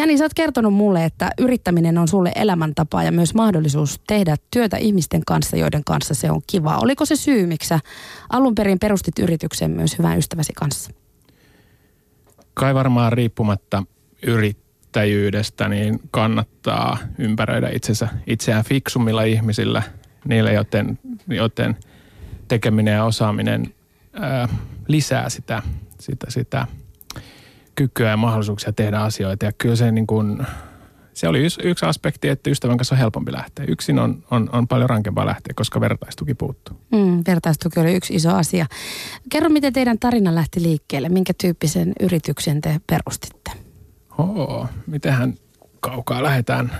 Jani, sä oot kertonut mulle, että yrittäminen on sulle elämäntapa ja myös mahdollisuus tehdä työtä ihmisten kanssa, joiden kanssa se on kiva. Oliko se syy, miksi sä alun perin perustit yrityksen myös hyvän ystäväsi kanssa? Kai varmaan riippumatta yrittäjyydestä, niin kannattaa ympäröidä itsensä, itseään fiksummilla ihmisillä, niille, joten, joten tekeminen ja osaaminen ää, lisää sitä, sitä, sitä kykyä ja mahdollisuuksia tehdä asioita. Ja kyllä se, niin kuin, se oli yksi, yksi aspekti, että ystävän kanssa on helpompi lähteä. Yksin on, on, on paljon rankempaa lähteä, koska vertaistuki puuttuu. Mm, vertaistuki oli yksi iso asia. Kerro, miten teidän tarina lähti liikkeelle? Minkä tyyppisen yrityksen te perustitte? Oo, mitenhän kaukaa lähdetään.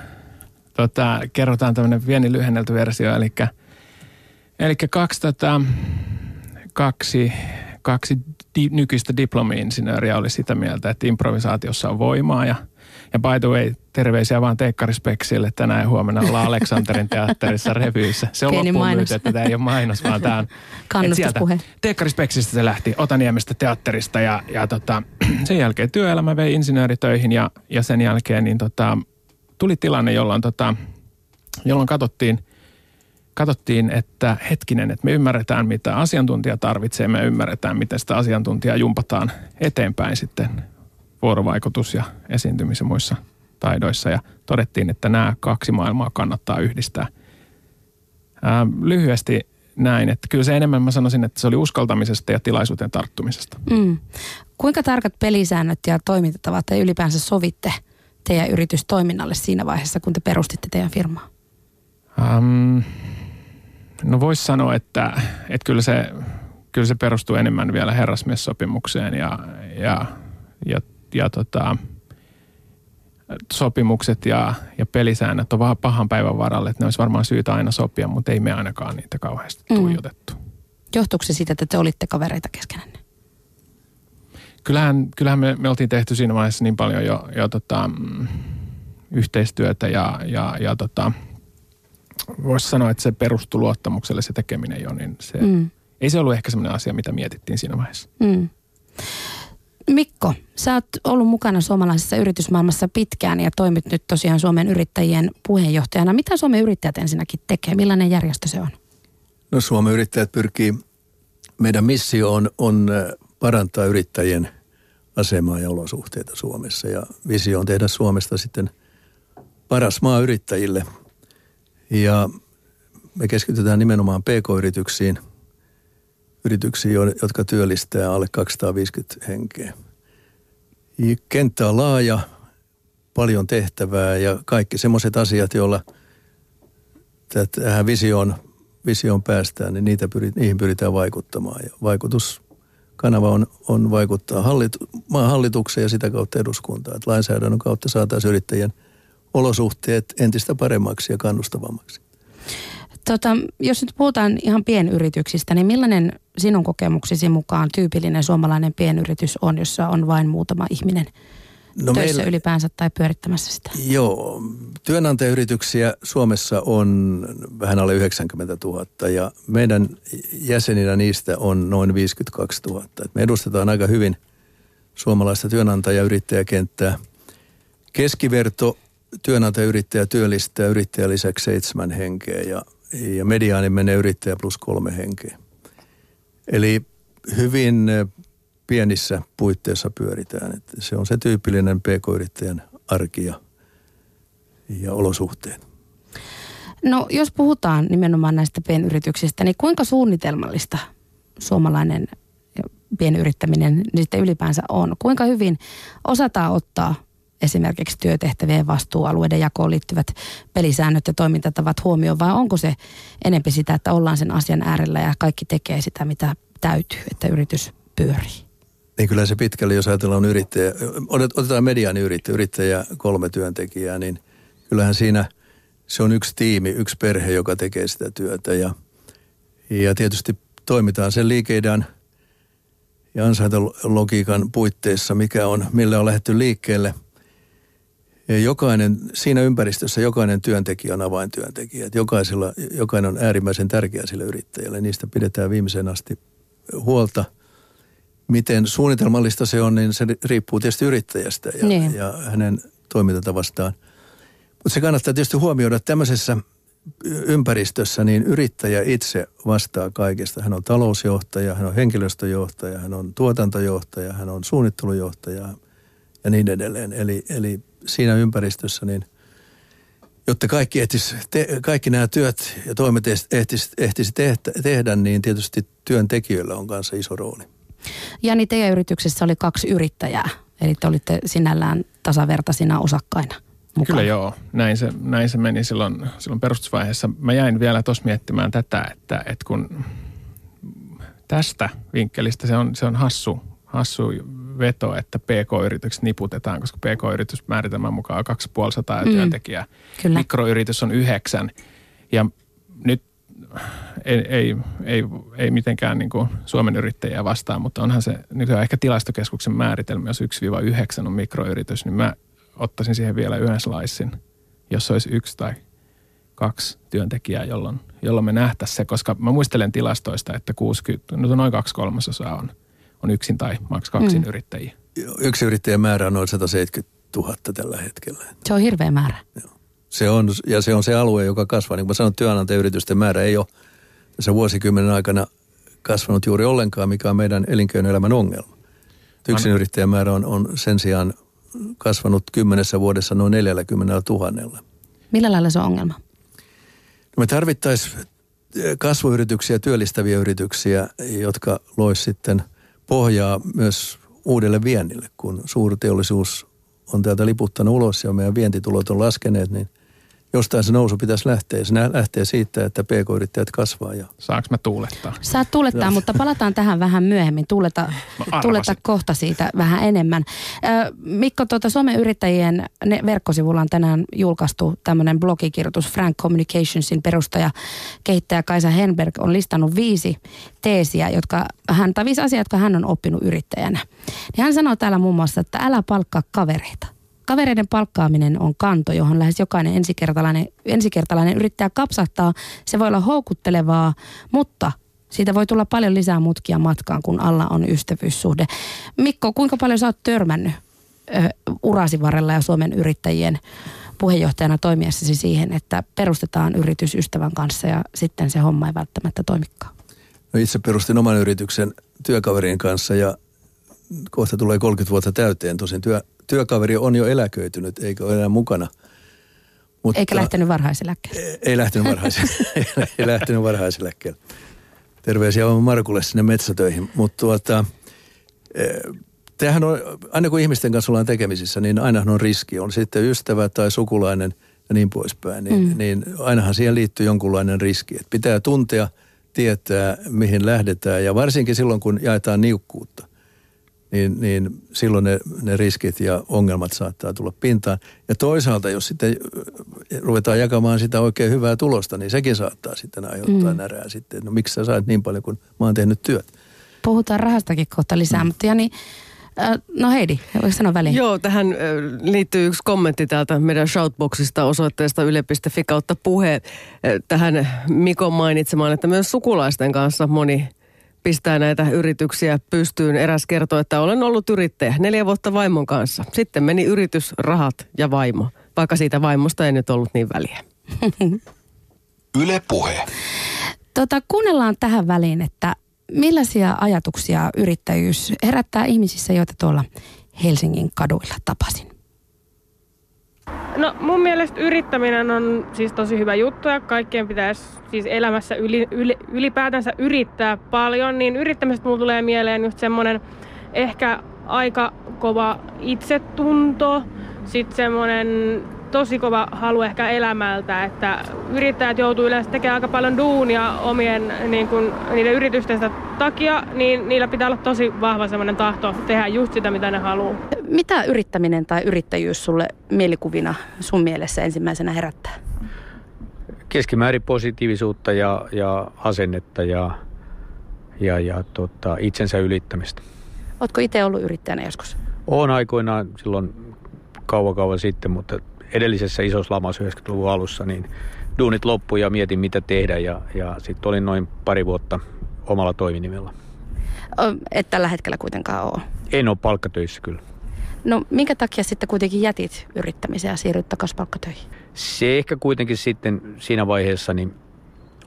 Tota, kerrotaan tämmöinen pieni lyhennelty versio, eli, eli kaksi, tota, kaksi kaksi di, nykyistä diplomi-insinööriä oli sitä mieltä, että improvisaatiossa on voimaa ja ja by the way, terveisiä vaan Teekkarispeksille. Tänään ja huomenna ollaan Aleksanterin teatterissa revyissä. Se on loppuun myyty, että tämä ei ole mainos, vaan tämä on... Kannustuspuhe. Teekkarispeksistä se lähti Otaniemestä teatterista ja, ja tota, sen jälkeen työelämä vei insinööritöihin ja, ja sen jälkeen niin tota, tuli tilanne, jolloin, tota, jolloin katsottiin – katsottiin, että hetkinen, että me ymmärretään, mitä asiantuntija tarvitsee, me ymmärretään, miten sitä asiantuntijaa jumpataan eteenpäin sitten vuorovaikutus- ja esiintymisen muissa taidoissa. Ja todettiin, että nämä kaksi maailmaa kannattaa yhdistää. Ää, lyhyesti näin, että kyllä se enemmän mä sanoisin, että se oli uskaltamisesta ja tilaisuuteen tarttumisesta. Mm. Kuinka tarkat pelisäännöt ja toimintatavat te ylipäänsä sovitte teidän yritystoiminnalle siinä vaiheessa, kun te perustitte teidän firmaa? Um, No voisi sanoa, että, että kyllä, se, kyllä se perustuu enemmän vielä herrasmiessopimukseen ja, ja, ja, ja tota, sopimukset ja, ja pelisäännöt on vähän pahan päivän varalle, että ne olisi varmaan syytä aina sopia, mutta ei me ainakaan niitä kauheasti mm. tuijotettu. Johtuuko se siitä, että te olitte kavereita keskenänne? Kyllähän, kyllähän me, me oltiin tehty siinä vaiheessa niin paljon jo, jo tota, mm, yhteistyötä ja, ja, ja tota, voisi sanoa, että se perustui luottamukselle se tekeminen jo, niin se, mm. ei se ollut ehkä semmoinen asia, mitä mietittiin siinä vaiheessa. Mm. Mikko, sä oot ollut mukana suomalaisessa yritysmaailmassa pitkään ja toimit nyt tosiaan Suomen yrittäjien puheenjohtajana. Mitä Suomen yrittäjät ensinnäkin tekee? Millainen järjestö se on? No Suomen yrittäjät pyrkii, meidän missio on, on parantaa yrittäjien asemaa ja olosuhteita Suomessa ja visio on tehdä Suomesta sitten paras maa yrittäjille – ja me keskitytään nimenomaan pk-yrityksiin, yrityksiin, jotka työllistää alle 250 henkeä. Kenttä on laaja, paljon tehtävää ja kaikki semmoiset asiat, joilla tähän visioon, visioon päästään, niin niitä pyrit, niihin pyritään vaikuttamaan. Ja vaikutuskanava on, on vaikuttaa hallit, maan hallitukseen ja sitä kautta eduskuntaan. Että lainsäädännön kautta saataisiin yrittäjien – olosuhteet entistä paremmaksi ja kannustavammaksi. Tota, jos nyt puhutaan ihan pienyrityksistä, niin millainen sinun kokemuksesi mukaan tyypillinen suomalainen pienyritys on, jossa on vain muutama ihminen no töissä meillä, ylipäänsä tai pyörittämässä sitä? Joo, työnantajayrityksiä Suomessa on vähän alle 90 000 ja meidän jäseninä niistä on noin 52 000. me edustetaan aika hyvin suomalaista työnantajayrittäjäkenttää. Keskiverto työnantajayrittäjä työllistää yrittäjä lisäksi seitsemän henkeä ja, ja mediaani menee yrittäjä plus kolme henkeä. Eli hyvin pienissä puitteissa pyöritään. Että se on se tyypillinen pk-yrittäjän arki ja, ja olosuhteet. No jos puhutaan nimenomaan näistä pienyrityksistä, niin kuinka suunnitelmallista suomalainen pienyrittäminen sitten ylipäänsä on? Kuinka hyvin osataan ottaa esimerkiksi työtehtävien vastuualueiden jakoon liittyvät pelisäännöt ja toimintatavat huomioon, vai onko se enempi sitä, että ollaan sen asian äärellä ja kaikki tekee sitä, mitä täytyy, että yritys pyörii? Niin kyllä se pitkälle, jos ajatellaan yrittäjä, otetaan mediaani yrittäjä, yrittäjä kolme työntekijää, niin kyllähän siinä se on yksi tiimi, yksi perhe, joka tekee sitä työtä ja, ja tietysti toimitaan sen liikeidän ja ansaintalogiikan puitteissa, mikä on, millä on lähdetty liikkeelle – ja jokainen, siinä ympäristössä jokainen työntekijä on avaintyöntekijä. Että jokaisella, jokainen on äärimmäisen tärkeä sille yrittäjälle. Niistä pidetään viimeisen asti huolta. Miten suunnitelmallista se on, niin se riippuu tietysti yrittäjästä ja, niin. ja hänen toimintaa vastaan. Mutta se kannattaa tietysti huomioida, että tämmöisessä ympäristössä niin yrittäjä itse vastaa kaikesta. Hän on talousjohtaja, hän on henkilöstöjohtaja, hän on tuotantojohtaja, hän on suunnittelujohtaja ja niin edelleen. Eli, eli siinä ympäristössä niin – jotta kaikki, ehtis, te, kaikki nämä työt ja toimet ehtisi, ehtisi tehtä, tehdä, niin tietysti työntekijöillä on kanssa iso rooli. Jani, teidän yrityksessä oli kaksi yrittäjää, eli te olitte sinällään tasavertaisina osakkaina. Mukaan. Kyllä joo, näin se, näin se meni silloin, silloin perustusvaiheessa. Mä jäin vielä tuossa miettimään tätä, että, että kun tästä vinkkelistä se on, se on hassu, hassu veto, että PK-yritykset niputetaan, koska PK-yritys määritelmän mukaan 2500 mm. työntekijää. Kyllä. Mikroyritys on yhdeksän. Ja nyt ei, ei, ei, ei mitenkään niin kuin Suomen yrittäjiä vastaan, mutta onhan se nykyään ehkä tilastokeskuksen määritelmä, jos 1-9 on mikroyritys, niin mä ottaisin siihen vielä yhden slicein, jos olisi yksi tai kaksi työntekijää, jolloin, jolloin me nähtäisiin se, koska mä muistelen tilastoista, että 60, no noin kaksi kolmasosaa on on yksin tai maks kaksin mm. yrittäjiä. Yksi yrittäjän määrä on noin 170 000 tällä hetkellä. Se on hirveä määrä. Joo. Se on, ja se on se alue, joka kasvaa. Niin kuin mä sanon, työnantajayritysten määrä ei ole tässä vuosikymmenen aikana kasvanut juuri ollenkaan, mikä on meidän elinkeinoelämän ongelma. Yksin yrittäjän määrä on, on sen sijaan kasvanut kymmenessä vuodessa noin 40 000. Millä lailla se on ongelma? No me tarvittaisiin kasvuyrityksiä, työllistäviä yrityksiä, jotka lois sitten – pohjaa myös uudelle viennille, kun suurteollisuus on täältä liputtanut ulos ja meidän vientitulot on laskeneet, niin jostain se nousu pitäisi lähteä. Se lähtee siitä, että pk-yrittäjät kasvaa. Ja... Saanko mä tuulettaa? Saat tuulettaa, no. mutta palataan tähän vähän myöhemmin. Tuuleta, tuuleta kohta siitä vähän enemmän. Mikko, tuota, Suomen yrittäjien ne, verkkosivulla on tänään julkaistu tämmöinen blogikirjoitus. Frank Communicationsin perustaja, kehittäjä Kaisa Henberg on listannut viisi teesiä, jotka hän, tai viisi asiaa, jotka hän on oppinut yrittäjänä. Niin hän sanoo täällä muun muassa, että älä palkkaa kavereita – Kavereiden palkkaaminen on kanto, johon lähes jokainen ensikertalainen, ensikertalainen yrittää kapsahtaa. Se voi olla houkuttelevaa, mutta siitä voi tulla paljon lisää mutkia matkaan, kun alla on ystävyyssuhde. Mikko, kuinka paljon sä oot törmännyt ö, urasi varrella ja Suomen yrittäjien puheenjohtajana toimiessasi siihen, että perustetaan yritys ystävän kanssa ja sitten se homma ei välttämättä toimikaan? No itse perustin oman yrityksen työkaverien kanssa ja kohta tulee 30 vuotta täyteen. Tosin työ, työkaveri on jo eläköitynyt, eikä ole enää mukana. Mutta, eikä lähtenyt varhaiseläkkeelle. Ei, ei lähtenyt, varhais, ei lähtenyt varhaiseläkkeelle. Terveisiä vaan Markulle sinne metsätöihin. Mutta tuota, e, tämähän on, aina kun ihmisten kanssa ollaan tekemisissä, niin ainahan on riski. On sitten ystävä tai sukulainen ja niin poispäin. Niin, mm. niin ainahan siihen liittyy jonkunlainen riski. Et pitää tuntea, tietää, mihin lähdetään. Ja varsinkin silloin, kun jaetaan niukkuutta niin, niin silloin ne, ne riskit ja ongelmat saattaa tulla pintaan. Ja toisaalta, jos sitten ruvetaan jakamaan sitä oikein hyvää tulosta, niin sekin saattaa sitten aiheuttaa mm. närää sitten. No miksi sä saat niin paljon, kun mä oon tehnyt työt? Puhutaan rahastakin kohta lisää, mm. mutta Jani, No Heidi, voiko sanoa väliin? Joo, tähän liittyy yksi kommentti täältä meidän shoutboxista osoitteesta yle.fi kautta puhe. Tähän Mikon mainitsemaan, että myös sukulaisten kanssa moni pistää näitä yrityksiä pystyyn. Eräs kertoo, että olen ollut yrittäjä neljä vuotta vaimon kanssa. Sitten meni yritys, rahat ja vaimo, vaikka siitä vaimosta ei nyt ollut niin väliä. Yle puhe. Tota, kuunnellaan tähän väliin, että millaisia ajatuksia yrittäjyys herättää ihmisissä, joita tuolla Helsingin kaduilla tapasin. No mun mielestä yrittäminen on siis tosi hyvä juttu ja kaikkien pitäisi siis elämässä yli, yli, ylipäätänsä yrittää paljon, niin yrittämisestä mulla tulee mieleen just semmonen ehkä aika kova itsetunto, sitten semmonen tosi kova halu ehkä elämältä, että yrittäjät joutuu yleensä tekemään aika paljon duunia omien niin kuin, niiden yritystensä takia, niin niillä pitää olla tosi vahva semmoinen tahto tehdä just sitä, mitä ne haluaa. Mitä yrittäminen tai yrittäjyys sulle mielikuvina sun mielessä ensimmäisenä herättää? Keskimäärin positiivisuutta ja, ja asennetta ja, ja, ja tota, itsensä ylittämistä. Oletko itse ollut yrittäjänä joskus? Olen aikoinaan silloin kauan kauan sitten, mutta edellisessä isossa lamassa 90-luvun alussa, niin duunit loppui ja mietin mitä tehdä ja, ja sitten olin noin pari vuotta omalla toiminimellä. Et tällä hetkellä kuitenkaan ole? En ole palkkatöissä kyllä. No minkä takia sitten kuitenkin jätit yrittämisen ja siirryt takaisin palkkatöihin? Se ehkä kuitenkin sitten siinä vaiheessa niin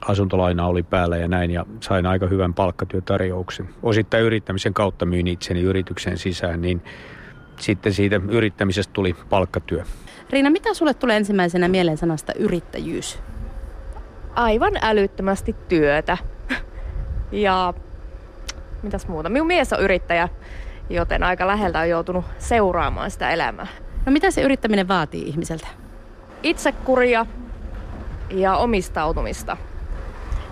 asuntolaina oli päällä ja näin ja sain aika hyvän palkkatyötarjouksen. Osittain yrittämisen kautta myin itseni yrityksen sisään, niin sitten siitä yrittämisestä tuli palkkatyö. Riina, mitä sulle tulee ensimmäisenä mieleen sanasta yrittäjyys? Aivan älyttömästi työtä. ja mitäs muuta? Minun mies on yrittäjä, joten aika läheltä on joutunut seuraamaan sitä elämää. No mitä se yrittäminen vaatii ihmiseltä? Itsekuria ja omistautumista.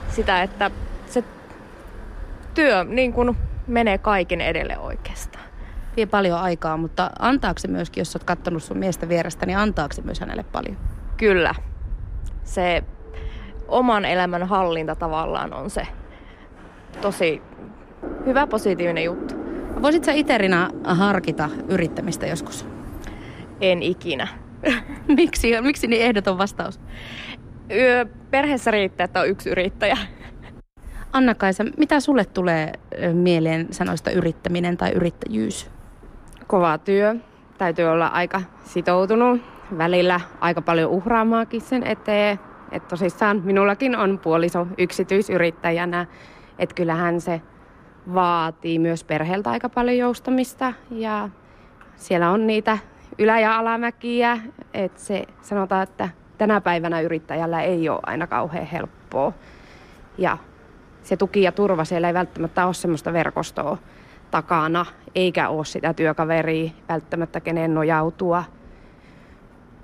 Sitä, että se työ niin kuin menee kaiken edelle oikeastaan. Vie paljon aikaa, mutta antaako se myöskin, jos olet katsonut sun miestä vierestä, niin antaako se myös hänelle paljon? Kyllä. Se oman elämän hallinta tavallaan on se tosi hyvä positiivinen juttu. Voisit sä Iterina harkita yrittämistä joskus? En ikinä. miksi, miksi niin ehdoton vastaus? Perheessä riittää, että on yksi yrittäjä. Anna-Kaisa, mitä sulle tulee mieleen sanoista yrittäminen tai yrittäjyys? Kova työ. Täytyy olla aika sitoutunut. Välillä aika paljon uhraamaakin sen eteen. Että tosissaan minullakin on puoliso yksityisyrittäjänä. Että kyllähän se vaatii myös perheeltä aika paljon joustamista. Ja siellä on niitä ylä- ja alamäkiä. Että se sanotaan, että tänä päivänä yrittäjällä ei ole aina kauhean helppoa. Ja se tuki ja turva siellä ei välttämättä ole semmoista verkostoa takana, eikä ole sitä työkaveria välttämättä kenen nojautua.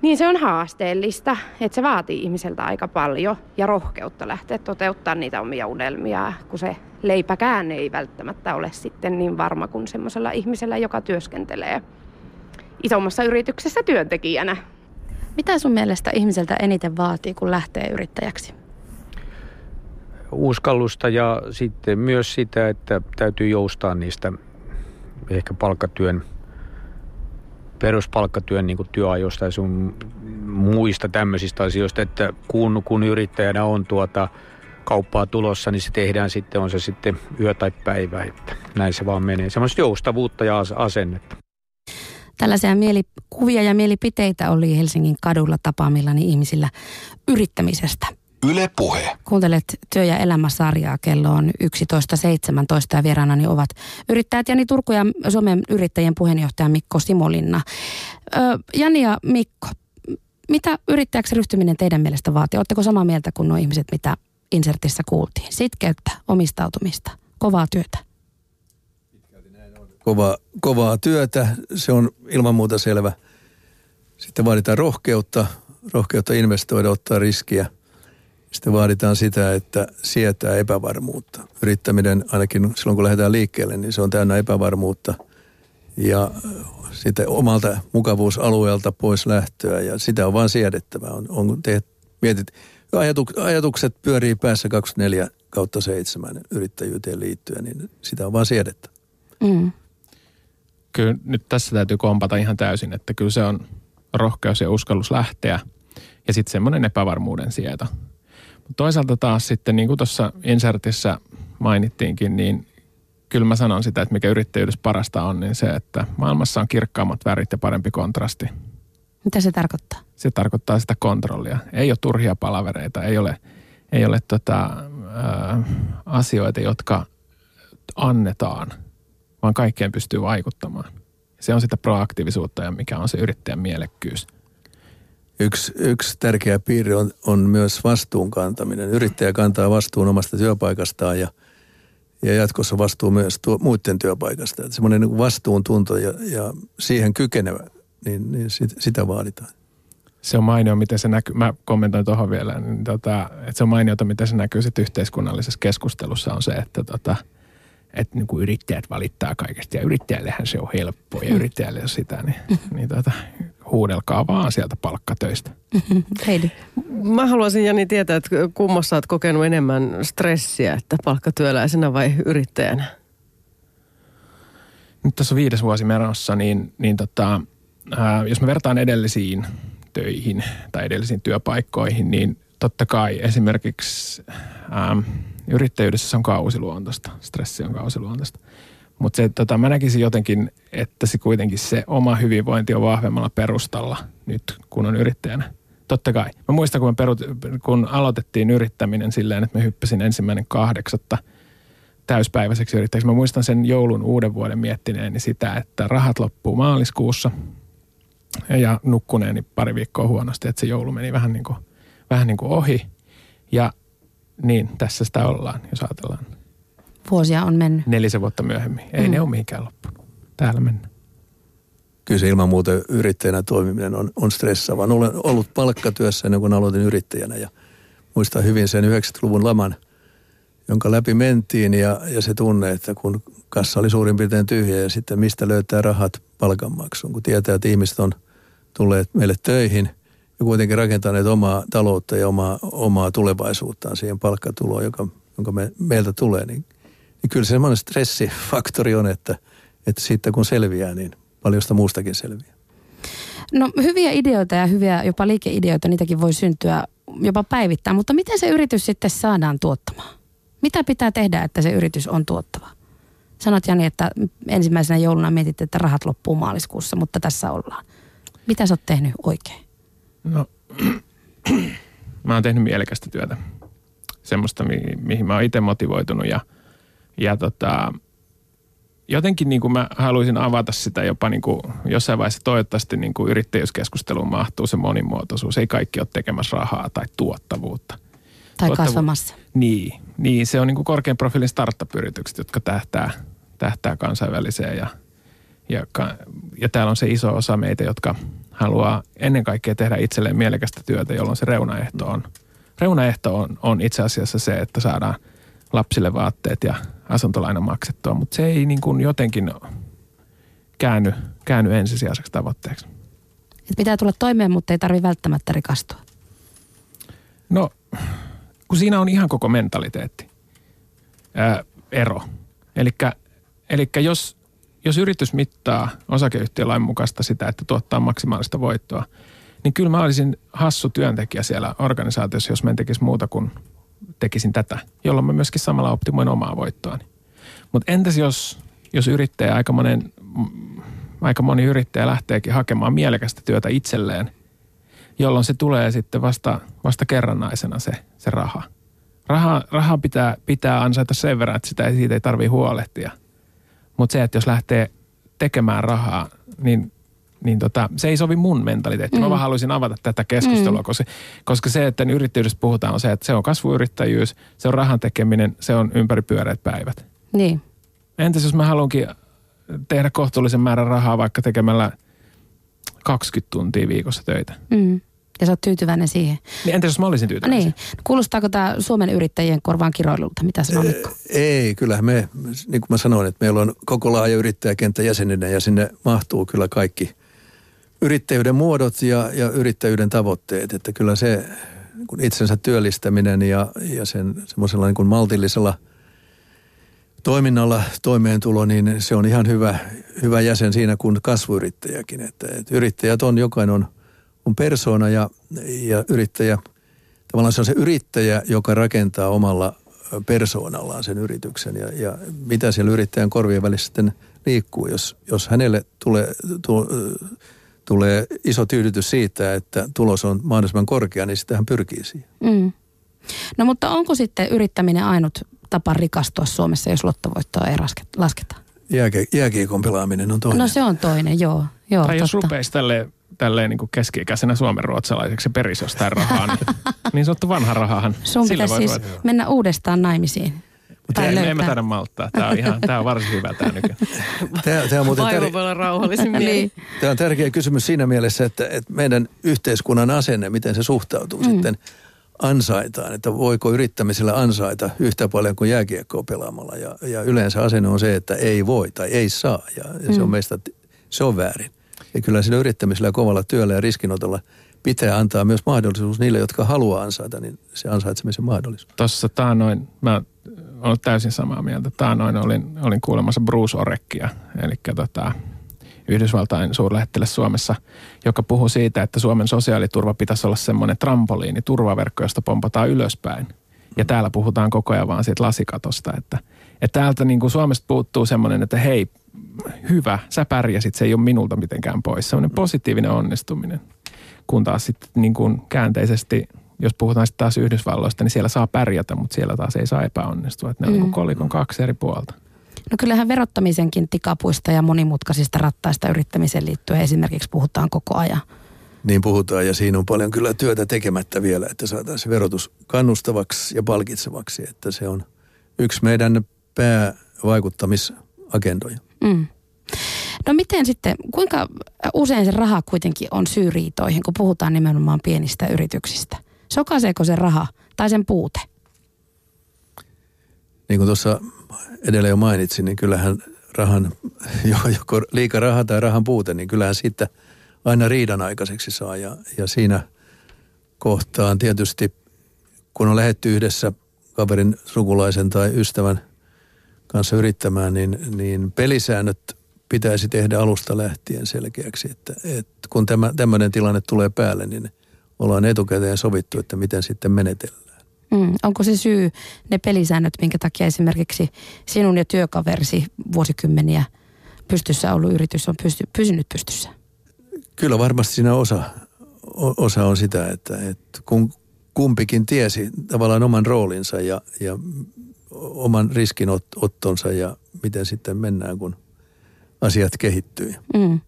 Niin se on haasteellista, että se vaatii ihmiseltä aika paljon ja rohkeutta lähteä toteuttaa niitä omia unelmia, kun se leipäkään ei välttämättä ole sitten niin varma kuin semmoisella ihmisellä, joka työskentelee isommassa yrityksessä työntekijänä. Mitä sun mielestä ihmiseltä eniten vaatii, kun lähtee yrittäjäksi? Uskallusta ja sitten myös sitä, että täytyy joustaa niistä ehkä palkkatyön, peruspalkkatyön niin kuin työajoista ja sun muista tämmöisistä asioista, että kun, kun yrittäjänä on tuota kauppaa tulossa, niin se tehdään sitten, on se sitten yö tai päivä, että näin se vaan menee. Semmoista joustavuutta ja asennetta. Tällaisia mielikuvia ja mielipiteitä oli Helsingin kadulla tapaamillani ihmisillä yrittämisestä. Yle Puhe. Kuuntelet työ- ja elämäsarjaa. Kello on 11.17 ja vieraanani ovat yrittäjät Jani Turku ja Suomen yrittäjien puheenjohtaja Mikko Simolinna. Ö, Jani ja Mikko, mitä yrittäjäksi ryhtyminen teidän mielestä vaatii? Oletteko samaa mieltä kuin nuo ihmiset, mitä insertissä kuultiin? Sitkeyttä, omistautumista, kovaa työtä? Kova, kovaa työtä, se on ilman muuta selvä. Sitten vaaditaan rohkeutta, rohkeutta investoida, ottaa riskiä. Sitten vaaditaan sitä, että sietää epävarmuutta. Yrittäminen, ainakin silloin kun lähdetään liikkeelle, niin se on täynnä epävarmuutta. Ja sitten omalta mukavuusalueelta pois lähtöä ja sitä on vaan siedettävä. On, on teet, mietit, ajatuk, ajatukset pyörii päässä 24 kautta 7 yrittäjyyteen liittyen, niin sitä on vaan siedettä. Mm kyllä nyt tässä täytyy kompata ihan täysin, että kyllä se on rohkeus ja uskallus lähteä ja sitten semmoinen epävarmuuden sieto. Toisaalta taas sitten, niin kuin tuossa insertissä mainittiinkin, niin kyllä mä sanon sitä, että mikä yrittäjyydessä parasta on, niin se, että maailmassa on kirkkaammat värit ja parempi kontrasti. Mitä se tarkoittaa? Se tarkoittaa sitä kontrollia. Ei ole turhia palavereita, ei ole, ei ole tota, ä, asioita, jotka annetaan – vaan kaikkeen pystyy vaikuttamaan. Se on sitä proaktiivisuutta ja mikä on se yrittäjän mielekkyys. Yksi, yksi tärkeä piirre on, on myös vastuun kantaminen. Yrittäjä kantaa vastuun omasta työpaikastaan ja, ja jatkossa vastuu myös tuo, muiden työpaikasta. Että semmoinen niin vastuuntunto ja, ja siihen kykenevä, niin, niin sit, sitä vaaditaan. Se on mainio, miten se näkyy. Mä kommentoin tuohon vielä, niin tota, että se on mainiota, miten se näkyy sitten yhteiskunnallisessa keskustelussa on se, että tota, – että niin kuin yrittäjät valittaa kaikesta ja yrittäjällehän se on helppoa ja mm. yrittäjälle on sitä, niin, niin tota, huudelkaa vaan sieltä palkkatöistä. Heidi. Mä haluaisin Jani tietää, että kummassa olet kokenut enemmän stressiä, että palkkatyöläisenä vai yrittäjänä? Nyt tässä on viides vuosi menossa, niin, niin tota, ää, jos me vertaan edellisiin töihin tai edellisiin työpaikkoihin, niin totta kai esimerkiksi ää, yrittäjyydessä se on kausiluontoista, stressi on kausiluontoista. Mutta se, tota, mä näkisin jotenkin, että se kuitenkin se oma hyvinvointi on vahvemmalla perustalla nyt, kun on yrittäjänä. Totta kai. Mä muistan, kun, me perut, kun aloitettiin yrittäminen silleen, että me hyppäsin ensimmäinen kahdeksatta täyspäiväiseksi yrittäjäksi. Mä muistan sen joulun uuden vuoden miettineeni sitä, että rahat loppuu maaliskuussa ja nukkuneeni pari viikkoa huonosti, että se joulu meni vähän niin kuin, vähän niin kuin ohi. Ja niin, tässä sitä ollaan, jos ajatellaan. Vuosia on mennyt. Nelisen vuotta myöhemmin. Ei mm. ne ole mihinkään loppunut. Täällä mennään. Kyllä se ilman muuta yrittäjänä toimiminen on, on stressaavaa. Olen ollut palkkatyössä ennen kuin aloitin yrittäjänä ja muistan hyvin sen 90-luvun laman, jonka läpi mentiin ja, ja se tunne, että kun kassa oli suurin piirtein tyhjä ja sitten mistä löytää rahat palkanmaksuun, kun tietää, että ihmiset on tulleet meille töihin ja kuitenkin rakentaneet omaa taloutta ja omaa, omaa tulevaisuuttaan siihen palkkatuloon, joka, jonka me, meiltä tulee, niin, niin kyllä se semmoinen stressifaktori on, että, että sitten kun selviää, niin paljon sitä muustakin selviää. No hyviä ideoita ja hyviä jopa liikeideoita, niitäkin voi syntyä jopa päivittäin, mutta miten se yritys sitten saadaan tuottamaan? Mitä pitää tehdä, että se yritys on tuottava? Sanot Jani, että ensimmäisenä jouluna mietit, että rahat loppuu maaliskuussa, mutta tässä ollaan. Mitä sä oot tehnyt oikein? No, mä oon tehnyt mielekästä työtä. Semmoista, mi- mihin mä oon itse motivoitunut ja, ja tota, jotenkin niin kuin mä haluaisin avata sitä jopa niin kuin jossain vaiheessa toivottavasti niin kuin yrittäjyyskeskusteluun mahtuu se monimuotoisuus. Ei kaikki ole tekemässä rahaa tai tuottavuutta. Tai Tuottavu- kasvamassa. Niin, niin, se on niin kuin korkean profiilin startup-yritykset, jotka tähtää, tähtää kansainväliseen ja, ja, ja täällä on se iso osa meitä, jotka haluaa ennen kaikkea tehdä itselleen mielekästä työtä, jolloin se reunaehto on. Reunaehto on, on itse asiassa se, että saadaan lapsille vaatteet ja asuntolaina maksettua, mutta se ei niin kuin jotenkin käänny, käänny ensisijaiseksi tavoitteeksi. Et pitää tulla toimeen, mutta ei tarvi välttämättä rikastua. No, kun siinä on ihan koko mentaliteetti ää, ero. Eli jos, jos yritys mittaa osakeyhtiölain mukaista sitä, että tuottaa maksimaalista voittoa, niin kyllä mä olisin hassu työntekijä siellä organisaatiossa, jos mä en tekisi muuta kuin tekisin tätä, jolloin mä myöskin samalla optimoin omaa voittoani. Mutta entäs jos, jos yrittäjä, aika, monen, aika moni yrittäjä lähteekin hakemaan mielekästä työtä itselleen, jolloin se tulee sitten vasta, vasta kerrannaisena se, se raha. Raha, raha pitää, pitää ansaita sen verran, että sitä ei, siitä ei tarvitse huolehtia. Mutta se, että jos lähtee tekemään rahaa, niin niin tota, se ei sovi mun mentaliteettiin. Mm. Mä vaan haluaisin avata tätä keskustelua, mm. koska, koska se, että yrittäjyydestä puhutaan, on se, että se on kasvuyrittäjyys, se on rahan tekeminen, se on ympäripyöreät päivät. Niin. Entäs jos mä haluankin tehdä kohtuullisen määrän rahaa vaikka tekemällä 20 tuntia viikossa töitä? Mm. Ja sä oot tyytyväinen siihen. Niin entäs jos mä olisin tyytyväinen? Niin. Kuulostaako tämä Suomen yrittäjien korvaan kiroilulta? Mitä sanoo Mikko? Ei, kyllä me, niin kuin mä sanoin, että meillä on koko laaja yrittäjäkenttä jäsenenä ja sinne mahtuu kyllä kaikki yrittäjyyden muodot ja, ja yrittäjyyden tavoitteet. Että kyllä se kun itsensä työllistäminen ja, ja sen semmoisella niin maltillisella toiminnalla toimeentulo, niin se on ihan hyvä, hyvä jäsen siinä kuin kasvuyrittäjäkin. Että, että yrittäjät on, jokainen on, on persoona ja, ja yrittäjä, tavallaan se on se yrittäjä, joka rakentaa omalla persoonallaan sen yrityksen ja, ja mitä siellä yrittäjän korvien välissä sitten liikkuu, jos, jos hänelle tulee, tu, tulee iso tyydytys siitä, että tulos on mahdollisimman korkea, niin sitähän pyrkii siihen. Mm. No mutta onko sitten yrittäminen ainut tapa rikastua Suomessa, jos lottovoittoa ei lasketa? Jääke, jääkiekon pelaaminen on toinen. No se on toinen, joo. joo tai jos rupeisi tälleen, tälleen niin kuin keski-ikäisenä suomen ruotsalaiseksi ja perisi jostain rahaa, niin, niin sanottu vanha rahahan. Sun pitäisi siis ruveta. mennä uudestaan naimisiin. Tai ei, me emme taida malttaa. Tämä on, ihan, tämä on varsin hyvä tämä nyky. Tämä, tämä, on muuten tär... voi olla niin. Tämä on tärkeä kysymys siinä mielessä, että, että meidän yhteiskunnan asenne, miten se suhtautuu mm. sitten ansaitaan. Että voiko yrittämisellä ansaita yhtä paljon kuin jääkiekkoa pelaamalla. Ja, ja yleensä asenne on se, että ei voi tai ei saa. Ja, ja mm. se on mm. meistä, se on väärin. Ja kyllä sillä yrittämisellä ja kovalla työllä ja riskinotolla pitää antaa myös mahdollisuus niille, jotka haluaa ansaita, niin se ansaitsemisen mahdollisuus. Tuossa taanoin, mä olen täysin samaa mieltä. Taanoin olin, olin kuulemassa Bruce Orekkia, eli tota, Yhdysvaltain suurlähettiläs Suomessa, joka puhuu siitä, että Suomen sosiaaliturva pitäisi olla semmoinen trampoliini, turvaverkko, josta pompataan ylöspäin. Ja täällä puhutaan koko ajan vaan siitä lasikatosta, että, Että täältä niin kuin Suomesta puuttuu semmoinen, että hei, hyvä, sä pärjäsit, se ei ole minulta mitenkään pois. Semmoinen positiivinen onnistuminen. Kun taas sitten niin kuin käänteisesti, jos puhutaan sitten taas Yhdysvalloista, niin siellä saa pärjätä, mutta siellä taas ei saa epäonnistua. Että ne on niin kuin kolikon kaksi eri puolta. No kyllähän verottamisenkin tikapuista ja monimutkaisista rattaista yrittämiseen liittyen esimerkiksi puhutaan koko ajan. Niin puhutaan ja siinä on paljon kyllä työtä tekemättä vielä, että saataisiin verotus kannustavaksi ja palkitsevaksi, että se on yksi meidän päävaikuttamisagendoja. Mm. No miten sitten, kuinka usein se raha kuitenkin on syyriitoihin, kun puhutaan nimenomaan pienistä yrityksistä? Sokaiseeko se raha tai sen puute? Niin kuin tuossa edellä jo mainitsin, niin kyllähän rahan, joko liika raha tai rahan puute, niin kyllähän siitä aina riidan aikaiseksi saa. Ja, ja siinä kohtaan tietysti, kun on lähetty yhdessä kaverin, sukulaisen tai ystävän kanssa yrittämään, niin, niin pelisäännöt pitäisi tehdä alusta lähtien selkeäksi, että, että kun tämä, tämmöinen tilanne tulee päälle, niin ollaan etukäteen sovittu, että miten sitten menetellään. Mm. Onko se syy ne pelisäännöt, minkä takia esimerkiksi sinun ja työkaverisi vuosikymmeniä pystyssä ollut yritys on pysty, pysynyt pystyssä? Kyllä varmasti siinä osa, osa on sitä, että, että kun kumpikin tiesi tavallaan oman roolinsa ja, ja oman riskinottonsa ja miten sitten mennään, kun asiat kehittyy. Mm.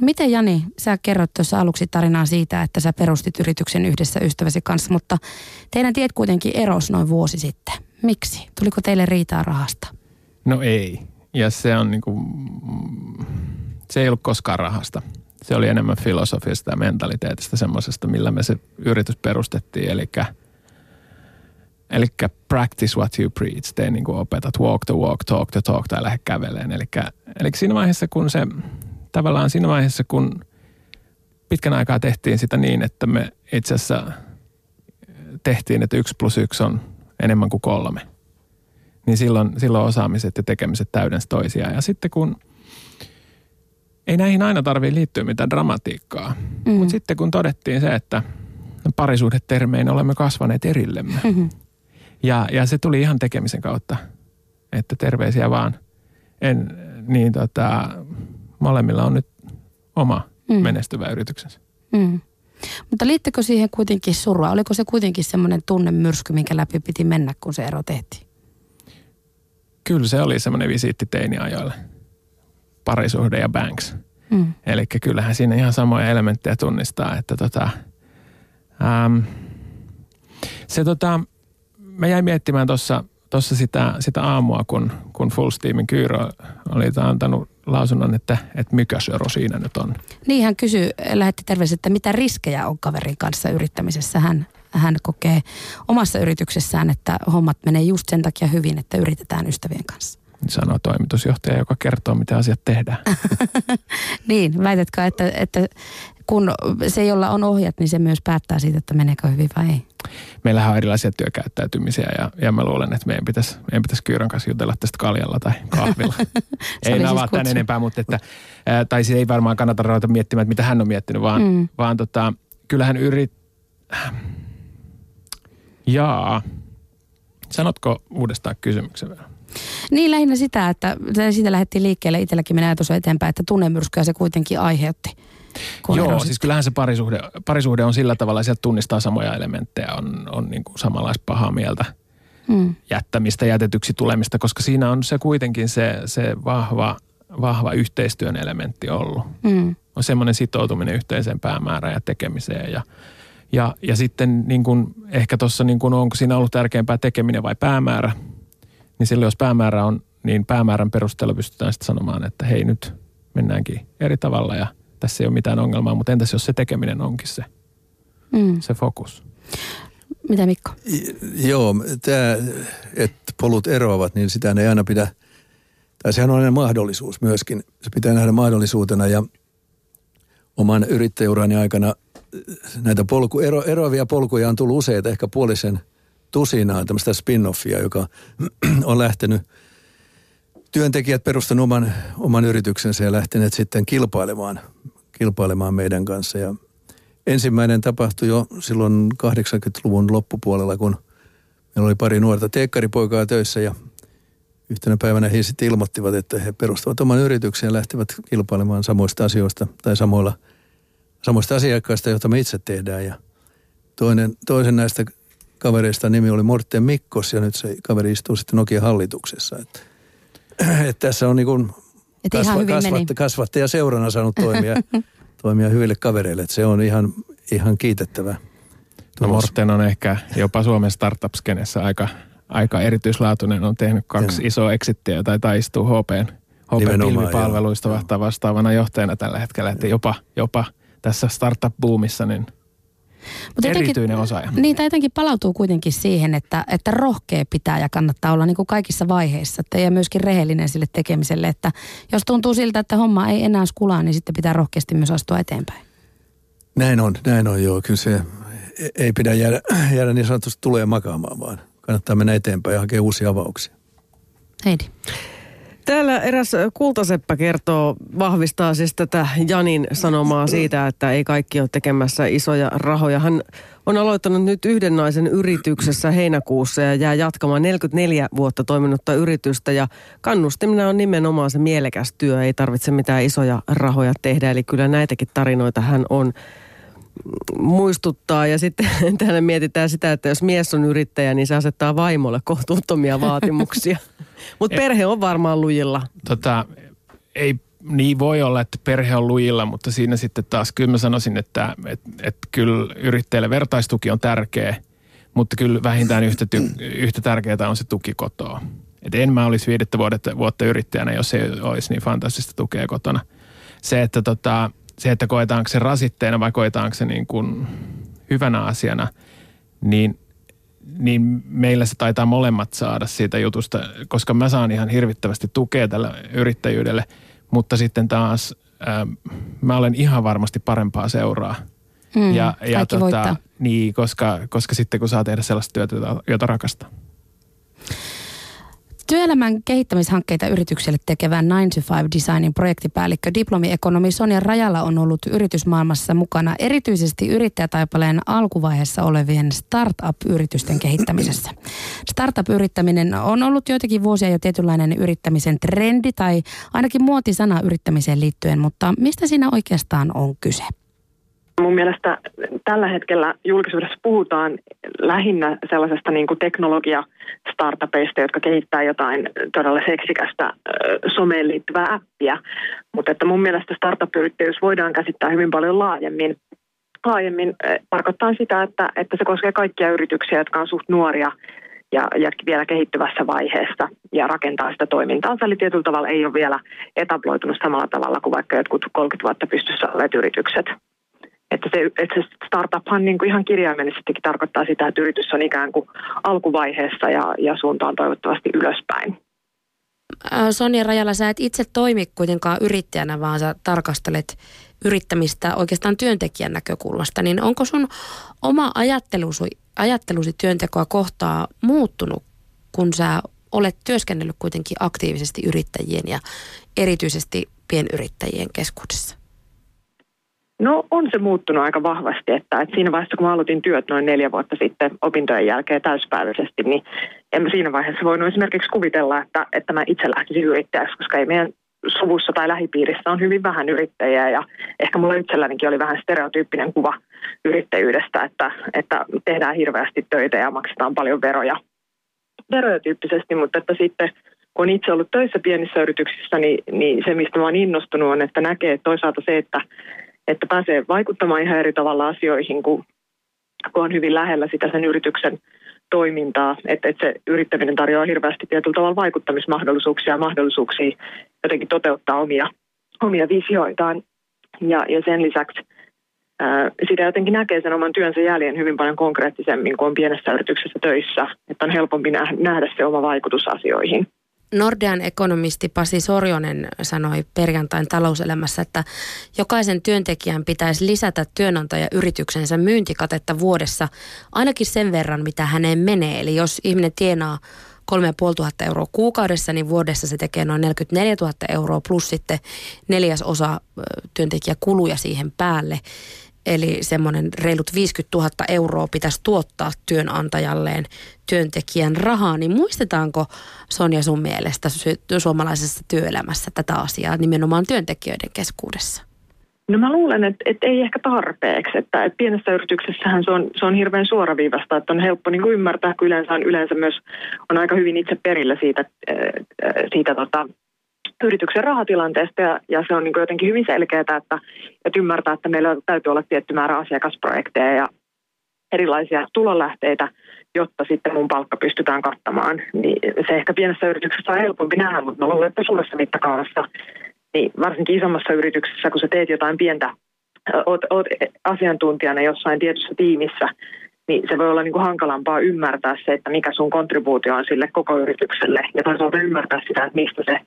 No miten Jani, sä kerrot tuossa aluksi tarinaa siitä, että sä perustit yrityksen yhdessä ystäväsi kanssa, mutta teidän tiet kuitenkin eros noin vuosi sitten. Miksi? Tuliko teille riitaa rahasta? No ei. Ja se on niinku, se ei ollut koskaan rahasta. Se oli enemmän filosofiasta ja mentaliteetista semmoisesta, millä me se yritys perustettiin. Eli Eli practice what you preach, tee niin kuin opetat, walk the walk, talk the talk tai lähde käveleen. Eli, eli siinä vaiheessa, kun se tavallaan siinä vaiheessa, kun pitkän aikaa tehtiin sitä niin, että me itse asiassa tehtiin, että yksi plus yksi on enemmän kuin kolme. Niin silloin, silloin osaamiset ja tekemiset täydensä toisiaan. Ja sitten kun ei näihin aina tarvitse liittyä mitään dramatiikkaa, mm. mutta sitten kun todettiin se, että parisuhdetermein olemme kasvaneet erillemme. Mm-hmm. Ja, ja se tuli ihan tekemisen kautta, että terveisiä vaan. En, niin tota, molemmilla on nyt oma mm. menestyvä yrityksensä. Mm. Mutta liittikö siihen kuitenkin surua? Oliko se kuitenkin semmoinen tunnemyrsky, minkä läpi piti mennä, kun se ero tehtiin? Kyllä se oli semmoinen visiitti teiniajoille. Parisuhde ja banks. Mm. Eli kyllähän siinä ihan samoja elementtejä tunnistaa, että tota, ähm, se tota, mä jäin miettimään tuossa tossa sitä, sitä aamua, kun, kun Full Steamin Kyyrö oli antanut lausunnon, että, että mikä se ero siinä nyt on. Niin hän kysyi, lähetti terveiset, että mitä riskejä on kaverin kanssa yrittämisessä. Hän, hän kokee omassa yrityksessään, että hommat menee just sen takia hyvin, että yritetään ystävien kanssa. Sanoo toimitusjohtaja, joka kertoo, miten asiat tehdään. niin, väitätkö, että, että kun se, jolla on ohjat, niin se myös päättää siitä, että meneekö hyvin vai ei? Meillähän on erilaisia työkäyttäytymisiä ja, ja mä luulen, että meidän pitäisi, meidän pitäisi Kyyrän kanssa jutella tästä kaljalla tai kahvilla. ei siis avaa tämän enempää, mutta että, tai siis ei varmaan kannata ruveta miettimään, että mitä hän on miettinyt, vaan, mm. vaan tota, kyllähän yrit... Jaa. Sanotko uudestaan kysymyksen vielä? Niin lähinnä sitä, että siitä lähdettiin liikkeelle. Itselläkin menee ajatus eteenpäin, että tunnemyrskyä se kuitenkin aiheutti. Joo, erosit. siis kyllähän se parisuhde, parisuhde on sillä tavalla, sieltä tunnistaa samoja elementtejä, on, on niin kuin samanlaista pahaa mieltä. Hmm. jättämistä, jätetyksi tulemista, koska siinä on se kuitenkin se, se vahva, vahva yhteistyön elementti ollut. Hmm. On semmoinen sitoutuminen yhteiseen päämäärään ja tekemiseen ja, ja, ja sitten niin kuin, ehkä tuossa niin kuin, onko siinä ollut tärkeämpää tekeminen vai päämäärä, niin silloin jos päämäärä on, niin päämäärän perusteella pystytään sitten sanomaan, että hei nyt mennäänkin eri tavalla ja – tässä ei ole mitään ongelmaa, mutta entäs jos se tekeminen onkin se, mm. se fokus? Mitä Mikko? Joo, tämä, että polut eroavat, niin sitä ei aina pidä, tai sehän on aina mahdollisuus myöskin. Se pitää nähdä mahdollisuutena ja oman yrittäjäurani aikana näitä polku, ero, eroavia polkuja on tullut useita, ehkä puolisen tusinaa tämmöistä spin-offia, joka on lähtenyt – työntekijät perustaneet oman, oman yrityksensä ja lähteneet sitten kilpailemaan, kilpailemaan meidän kanssa. Ja ensimmäinen tapahtui jo silloin 80-luvun loppupuolella, kun meillä oli pari nuorta teekkaripoikaa töissä ja yhtenä päivänä he sitten ilmoittivat, että he perustavat oman yrityksen ja lähtevät kilpailemaan samoista asioista tai samoilla, samoista asiakkaista, joita me itse tehdään. Ja toinen, toisen näistä kavereista nimi oli Morten Mikkos ja nyt se kaveri istuu sitten Nokia hallituksessa. Että, että tässä on niin kuin kasva, kasvatta, kasvattaja seurana saanut toimia, toimia hyville kavereille. Että se on ihan, ihan kiitettävä. No Morten on ehkä jopa Suomen startup-skenessä aika, aika erityislaatuinen. On tehnyt kaksi ja. isoa exittiä tai taistuu HPn, HPn pilvipalveluista vastaavana johtajana tällä hetkellä. Että jopa, jopa tässä startup-boomissa niin Mut Erityinen osaaja. Niin, tai jotenkin palautuu kuitenkin siihen, että, että rohkea pitää ja kannattaa olla niin kuin kaikissa vaiheissa. Että ja myöskin rehellinen sille tekemiselle, että jos tuntuu siltä, että homma ei enää skulaa, niin sitten pitää rohkeasti myös astua eteenpäin. Näin on, näin on joo. Kyllä se ei pidä jäädä, jäädä niin sanotusti tulee makaamaan, vaan kannattaa mennä eteenpäin ja hakea uusia avauksia. Heidi. Täällä eräs kultaseppä kertoo, vahvistaa siis tätä Janin sanomaa siitä, että ei kaikki ole tekemässä isoja rahoja. Hän on aloittanut nyt yhden naisen yrityksessä heinäkuussa ja jää jatkamaan 44 vuotta toiminutta yritystä. Ja kannustimena on nimenomaan se mielekäs työ, ei tarvitse mitään isoja rahoja tehdä. Eli kyllä näitäkin tarinoita hän on muistuttaa. Ja sitten täällä mietitään sitä, että jos mies on yrittäjä, niin se asettaa vaimolle kohtuuttomia vaatimuksia. Mutta perhe on varmaan lujilla. Tota, ei niin voi olla, että perhe on lujilla, mutta siinä sitten taas kyllä mä sanoisin, että et, et kyllä yrittäjälle vertaistuki on tärkeä, mutta kyllä vähintään yhtä, ty, yhtä tärkeää on se tuki kotoa. Et en mä olisi viidettä vuotta, vuotta yrittäjänä, jos ei olisi niin fantastista tukea kotona. Se, että tota, se, että koetaanko se rasitteena vai koetaanko se niin kuin hyvänä asiana, niin, niin meillä se taitaa molemmat saada siitä jutusta, koska mä saan ihan hirvittävästi tukea tällä yrittäjyydelle, mutta sitten taas ää, mä olen ihan varmasti parempaa seuraa. Mm, ja, ja tota, niin, koska, koska sitten kun saa tehdä sellaista työtä, jota rakastaa. Työelämän kehittämishankkeita yritykselle tekevän 9 to 5 Designin projektipäällikkö diplomiekonomi Sonja Rajalla on ollut yritysmaailmassa mukana erityisesti yrittäjätaipaleen alkuvaiheessa olevien startup-yritysten kehittämisessä. Startup-yrittäminen on ollut joitakin vuosia jo tietynlainen yrittämisen trendi tai ainakin muotisana yrittämiseen liittyen, mutta mistä siinä oikeastaan on kyse? Mun mielestä tällä hetkellä julkisuudessa puhutaan lähinnä sellaisesta niin kuin teknologia-startupeista, jotka kehittää jotain todella seksikästä someen liittyvää appia. Mutta että mun mielestä startup-yrittäjyys voidaan käsittää hyvin paljon laajemmin. Laajemmin tarkoittaa sitä, että, että se koskee kaikkia yrityksiä, jotka on suht nuoria ja, ja vielä kehittyvässä vaiheessa ja rakentaa sitä toimintaa. Eli tietyllä tavalla ei ole vielä etabloitunut samalla tavalla kuin vaikka jotkut 30 vuotta pystyssä olleet yritykset. Että se, että se startuphan niin kuin ihan kirjaimellisestikin tarkoittaa sitä, että yritys on ikään kuin alkuvaiheessa ja, ja suuntaan toivottavasti ylöspäin. Sonja Rajala, sä et itse toimi kuitenkaan yrittäjänä, vaan sä tarkastelet yrittämistä oikeastaan työntekijän näkökulmasta. Niin onko sun oma ajattelusi, ajattelusi työntekoa kohtaa muuttunut, kun sä olet työskennellyt kuitenkin aktiivisesti yrittäjien ja erityisesti pienyrittäjien keskuudessa? No on se muuttunut aika vahvasti, että, että siinä vaiheessa kun mä aloitin työt noin neljä vuotta sitten opintojen jälkeen täyspäiväisesti, niin en mä siinä vaiheessa voinut esimerkiksi kuvitella, että, että mä itse lähtisin yrittäjäksi, koska ei meidän suvussa tai lähipiirissä on hyvin vähän yrittäjiä ja ehkä mulla itsellänikin oli vähän stereotyyppinen kuva yrittäjyydestä, että, että tehdään hirveästi töitä ja maksetaan paljon veroja, veroja tyyppisesti, mutta että sitten kun on itse ollut töissä pienissä yrityksissä, niin, niin se mistä mä oon innostunut on, että näkee toisaalta se, että että pääsee vaikuttamaan ihan eri tavalla asioihin, kun, kun on hyvin lähellä sitä sen yrityksen toimintaa, että, että se yrittäminen tarjoaa hirveästi tietyllä tavalla vaikuttamismahdollisuuksia ja mahdollisuuksia jotenkin toteuttaa omia, omia visioitaan. Ja, ja sen lisäksi ää, sitä jotenkin näkee sen oman työnsä jäljen hyvin paljon konkreettisemmin, kun on pienessä yrityksessä töissä, että on helpompi nähdä se oma vaikutus asioihin. Nordean ekonomisti Pasi Sorjonen sanoi perjantain talouselämässä, että jokaisen työntekijän pitäisi lisätä työnantajayrityksensä myyntikatetta vuodessa ainakin sen verran, mitä häneen menee. Eli jos ihminen tienaa 3500 euroa kuukaudessa, niin vuodessa se tekee noin 44 000 euroa plus sitten neljäs osa työntekijäkuluja siihen päälle. Eli semmoinen reilut 50 000 euroa pitäisi tuottaa työnantajalleen työntekijän rahaa, niin muistetaanko Sonja sun mielestä suomalaisessa työelämässä tätä asiaa nimenomaan työntekijöiden keskuudessa? No mä luulen, että, että ei ehkä tarpeeksi. Että, että pienessä yrityksessähän se on, se on hirveän suoraviivasta, että on helppo niin kuin ymmärtää, kun yleensä on, yleensä myös on aika hyvin itse perillä siitä, siitä tota, yrityksen rahatilanteesta ja, ja se on niin jotenkin hyvin selkeää, että, että ymmärtää, että meillä täytyy olla tietty määrä asiakasprojekteja ja erilaisia tulonlähteitä, jotta sitten mun palkka pystytään kattamaan. Niin se ehkä pienessä yrityksessä on helpompi nähdä, mutta mä luulen, että suuressa mittakaavassa, niin varsinkin isommassa yrityksessä, kun sä teet jotain pientä, oot, oot asiantuntijana jossain tietyssä tiimissä, niin se voi olla niin kuin hankalampaa ymmärtää se, että mikä sun kontribuutio on sille koko yritykselle. Ja toisaalta ymmärtää sitä, että mistä se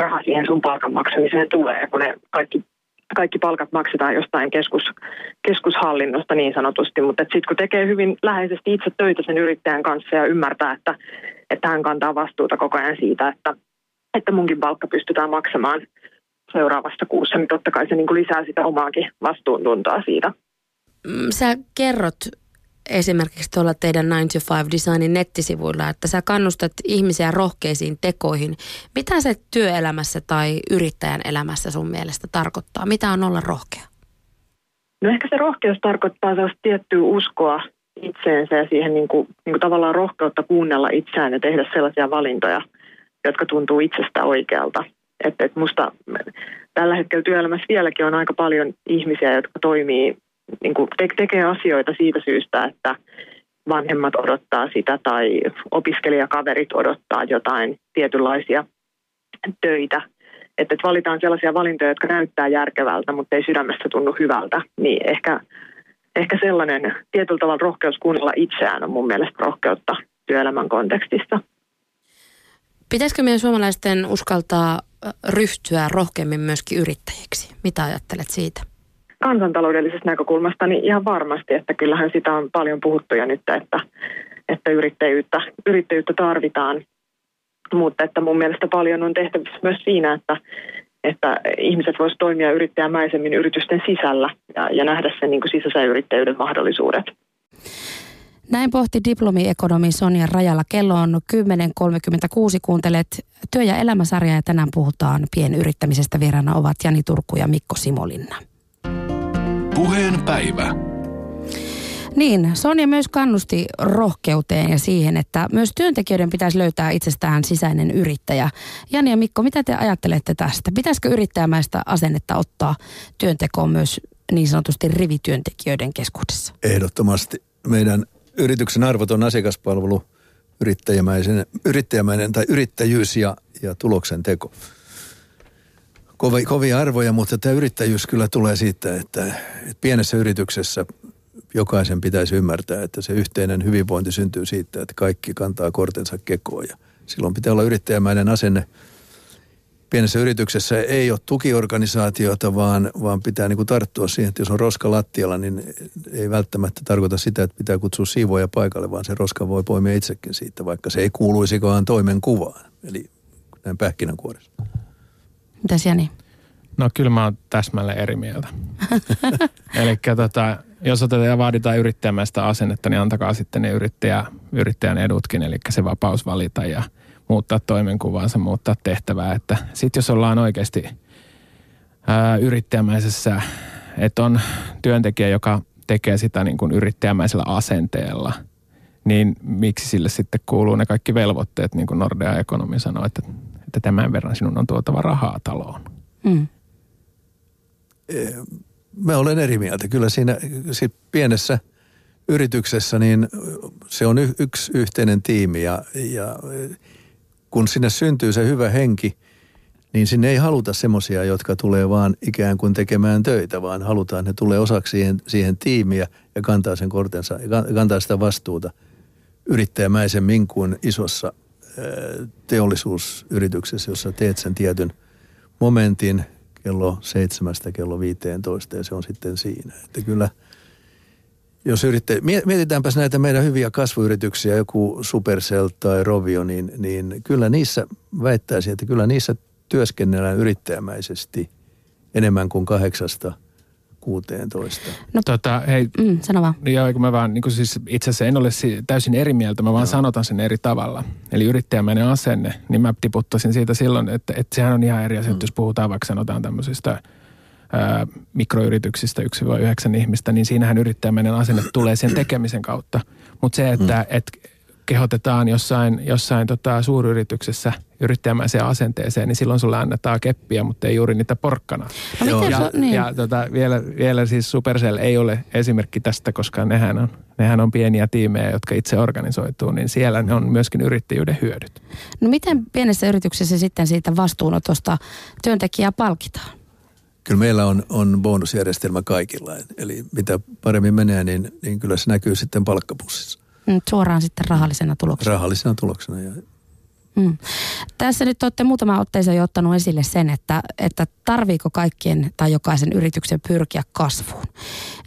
raha siihen sun palkan maksamiseen tulee, kun ne kaikki, kaikki palkat maksetaan jostain keskus, keskushallinnosta niin sanotusti. Mutta sitten kun tekee hyvin läheisesti itse töitä sen yrittäjän kanssa ja ymmärtää, että, että hän kantaa vastuuta koko ajan siitä, että, että munkin palkka pystytään maksamaan seuraavassa kuussa, niin totta kai se niin kuin lisää sitä omaakin vastuuntuntoa siitä. Mm, sä kerrot esimerkiksi tuolla teidän 9 to 5 Designin nettisivuilla, että sä kannustat ihmisiä rohkeisiin tekoihin. Mitä se työelämässä tai yrittäjän elämässä sun mielestä tarkoittaa? Mitä on olla rohkea? No ehkä se rohkeus tarkoittaa sellaista tiettyä uskoa itseensä ja siihen niin kuin, niin kuin tavallaan rohkeutta kuunnella itseään ja tehdä sellaisia valintoja, jotka tuntuu itsestä oikealta. Että et musta tällä hetkellä työelämässä vieläkin on aika paljon ihmisiä, jotka toimii niin kuin te- tekee asioita siitä syystä, että vanhemmat odottaa sitä tai opiskelijakaverit odottaa jotain tietynlaisia töitä. Että et valitaan sellaisia valintoja, jotka näyttää järkevältä, mutta ei sydämestä tunnu hyvältä. Niin ehkä, ehkä sellainen tietyllä tavalla rohkeus kuunnella itseään on mun mielestä rohkeutta työelämän kontekstista. Pitäisikö meidän suomalaisten uskaltaa ryhtyä rohkeammin myöskin yrittäjiksi? Mitä ajattelet siitä? Kansantaloudellisesta näkökulmasta niin ihan varmasti, että kyllähän sitä on paljon puhuttu jo nyt, että, että yrittäjyyttä, yrittäjyyttä tarvitaan. Mutta että mun mielestä paljon on tehtävissä myös siinä, että, että ihmiset voisivat toimia yrittäjämäisemmin yritysten sisällä ja, ja nähdä sen niin sisäisen yrittäjyyden mahdollisuudet. Näin pohti diplomiekonomi Sonja Rajala. Kello on 10.36. Kuuntelet työ- ja elämäsarjaa ja tänään puhutaan pienyrittämisestä. Vieraana ovat Jani Turku ja Mikko Simolinna. Puheen päivä. Niin, Sonja myös kannusti rohkeuteen ja siihen, että myös työntekijöiden pitäisi löytää itsestään sisäinen yrittäjä. Jani ja Mikko, mitä te ajattelette tästä? Pitäisikö yrittäjämäistä asennetta ottaa työntekoon myös niin sanotusti rivityöntekijöiden keskuudessa? Ehdottomasti. Meidän yrityksen arvoton asiakaspalvelu, yrittäjämäinen, yrittäjämäinen tai yrittäjyys ja, ja tuloksen teko kovi, kovia arvoja, mutta tämä yrittäjyys kyllä tulee siitä, että, että pienessä yrityksessä jokaisen pitäisi ymmärtää, että se yhteinen hyvinvointi syntyy siitä, että kaikki kantaa kortensa kekoon ja silloin pitää olla yrittäjämäinen asenne. Pienessä yrityksessä ei ole tukiorganisaatiota, vaan, vaan pitää niin kuin tarttua siihen, että jos on roska lattialla, niin ei välttämättä tarkoita sitä, että pitää kutsua siivoja paikalle, vaan se roska voi poimia itsekin siitä, vaikka se ei kuuluisikaan toimen kuvaan. Eli näin pähkinänkuoressa. Mitäs Jani? No kyllä mä oon täsmälleen eri mieltä. Eli tota, jos otetaan ja vaaditaan yrittäjämäistä asennetta, niin antakaa sitten ne yrittäjä, yrittäjän edutkin, eli se vapaus valita ja muuttaa toimenkuvaansa, muuttaa tehtävää. Että sitten jos ollaan oikeasti ää, yrittäjämäisessä, että on työntekijä, joka tekee sitä niin kuin yrittäjämäisellä asenteella, niin miksi sille sitten kuuluu ne kaikki velvoitteet, niin kuin Nordea Ekonomi sanoi, että että tämän verran sinun on tuotava rahaa taloon? Mm. Mä olen eri mieltä. Kyllä siinä sit pienessä yrityksessä niin se on yksi yhteinen tiimi ja, ja kun sinne syntyy se hyvä henki, niin sinne ei haluta semmoisia, jotka tulee vaan ikään kuin tekemään töitä, vaan halutaan, että ne tulee osaksi siihen, siihen tiimiä ja kantaa sen kortensa, kantaa sitä vastuuta yrittäjämäisemmin kuin isossa teollisuusyrityksessä, jossa teet sen tietyn momentin kello seitsemästä kello 15 ja se on sitten siinä. Että kyllä, jos yritte, mietitäänpäs näitä meidän hyviä kasvuyrityksiä, joku Supercell tai Rovio, niin, niin kyllä niissä väittäisin, että kyllä niissä työskennellään yrittäjämäisesti enemmän kuin kahdeksasta 16. No, tota, hei, mm, sano vaan. Joo, kun mä vaan, niin siis itse asiassa en ole täysin eri mieltä, mä vaan no. sanotan sen eri tavalla. Eli yrittäjämäinen asenne, niin mä tiputtaisin siitä silloin, että, että sehän on ihan eri asia, mm. jos puhutaan vaikka sanotaan tämmöisistä ää, mikroyrityksistä 1-9 ihmistä, niin siinähän yrittäjämäinen asenne tulee sen tekemisen kautta. Mutta se, että mm. et kehotetaan jossain, jossain tota suuryrityksessä yrittäjämäiseen asenteeseen, niin silloin sulle annetaan keppiä, mutta ei juuri niitä porkkana. No ja, se, niin. ja tota, vielä, vielä siis Supercell ei ole esimerkki tästä, koska nehän on, nehän on pieniä tiimejä, jotka itse organisoituu, niin siellä ne on myöskin yrittäjyyden hyödyt. No miten pienessä yrityksessä sitten siitä vastuunotosta työntekijää palkitaan? Kyllä meillä on, on bonusjärjestelmä kaikilla. Eli mitä paremmin menee, niin, niin kyllä se näkyy sitten palkkapussissa. Mm, suoraan sitten rahallisena tuloksena. Rahallisena tuloksena, ja Mm. Tässä nyt olette muutama otteeseen jo ottanut esille sen, että, että tarviiko kaikkien tai jokaisen yrityksen pyrkiä kasvuun.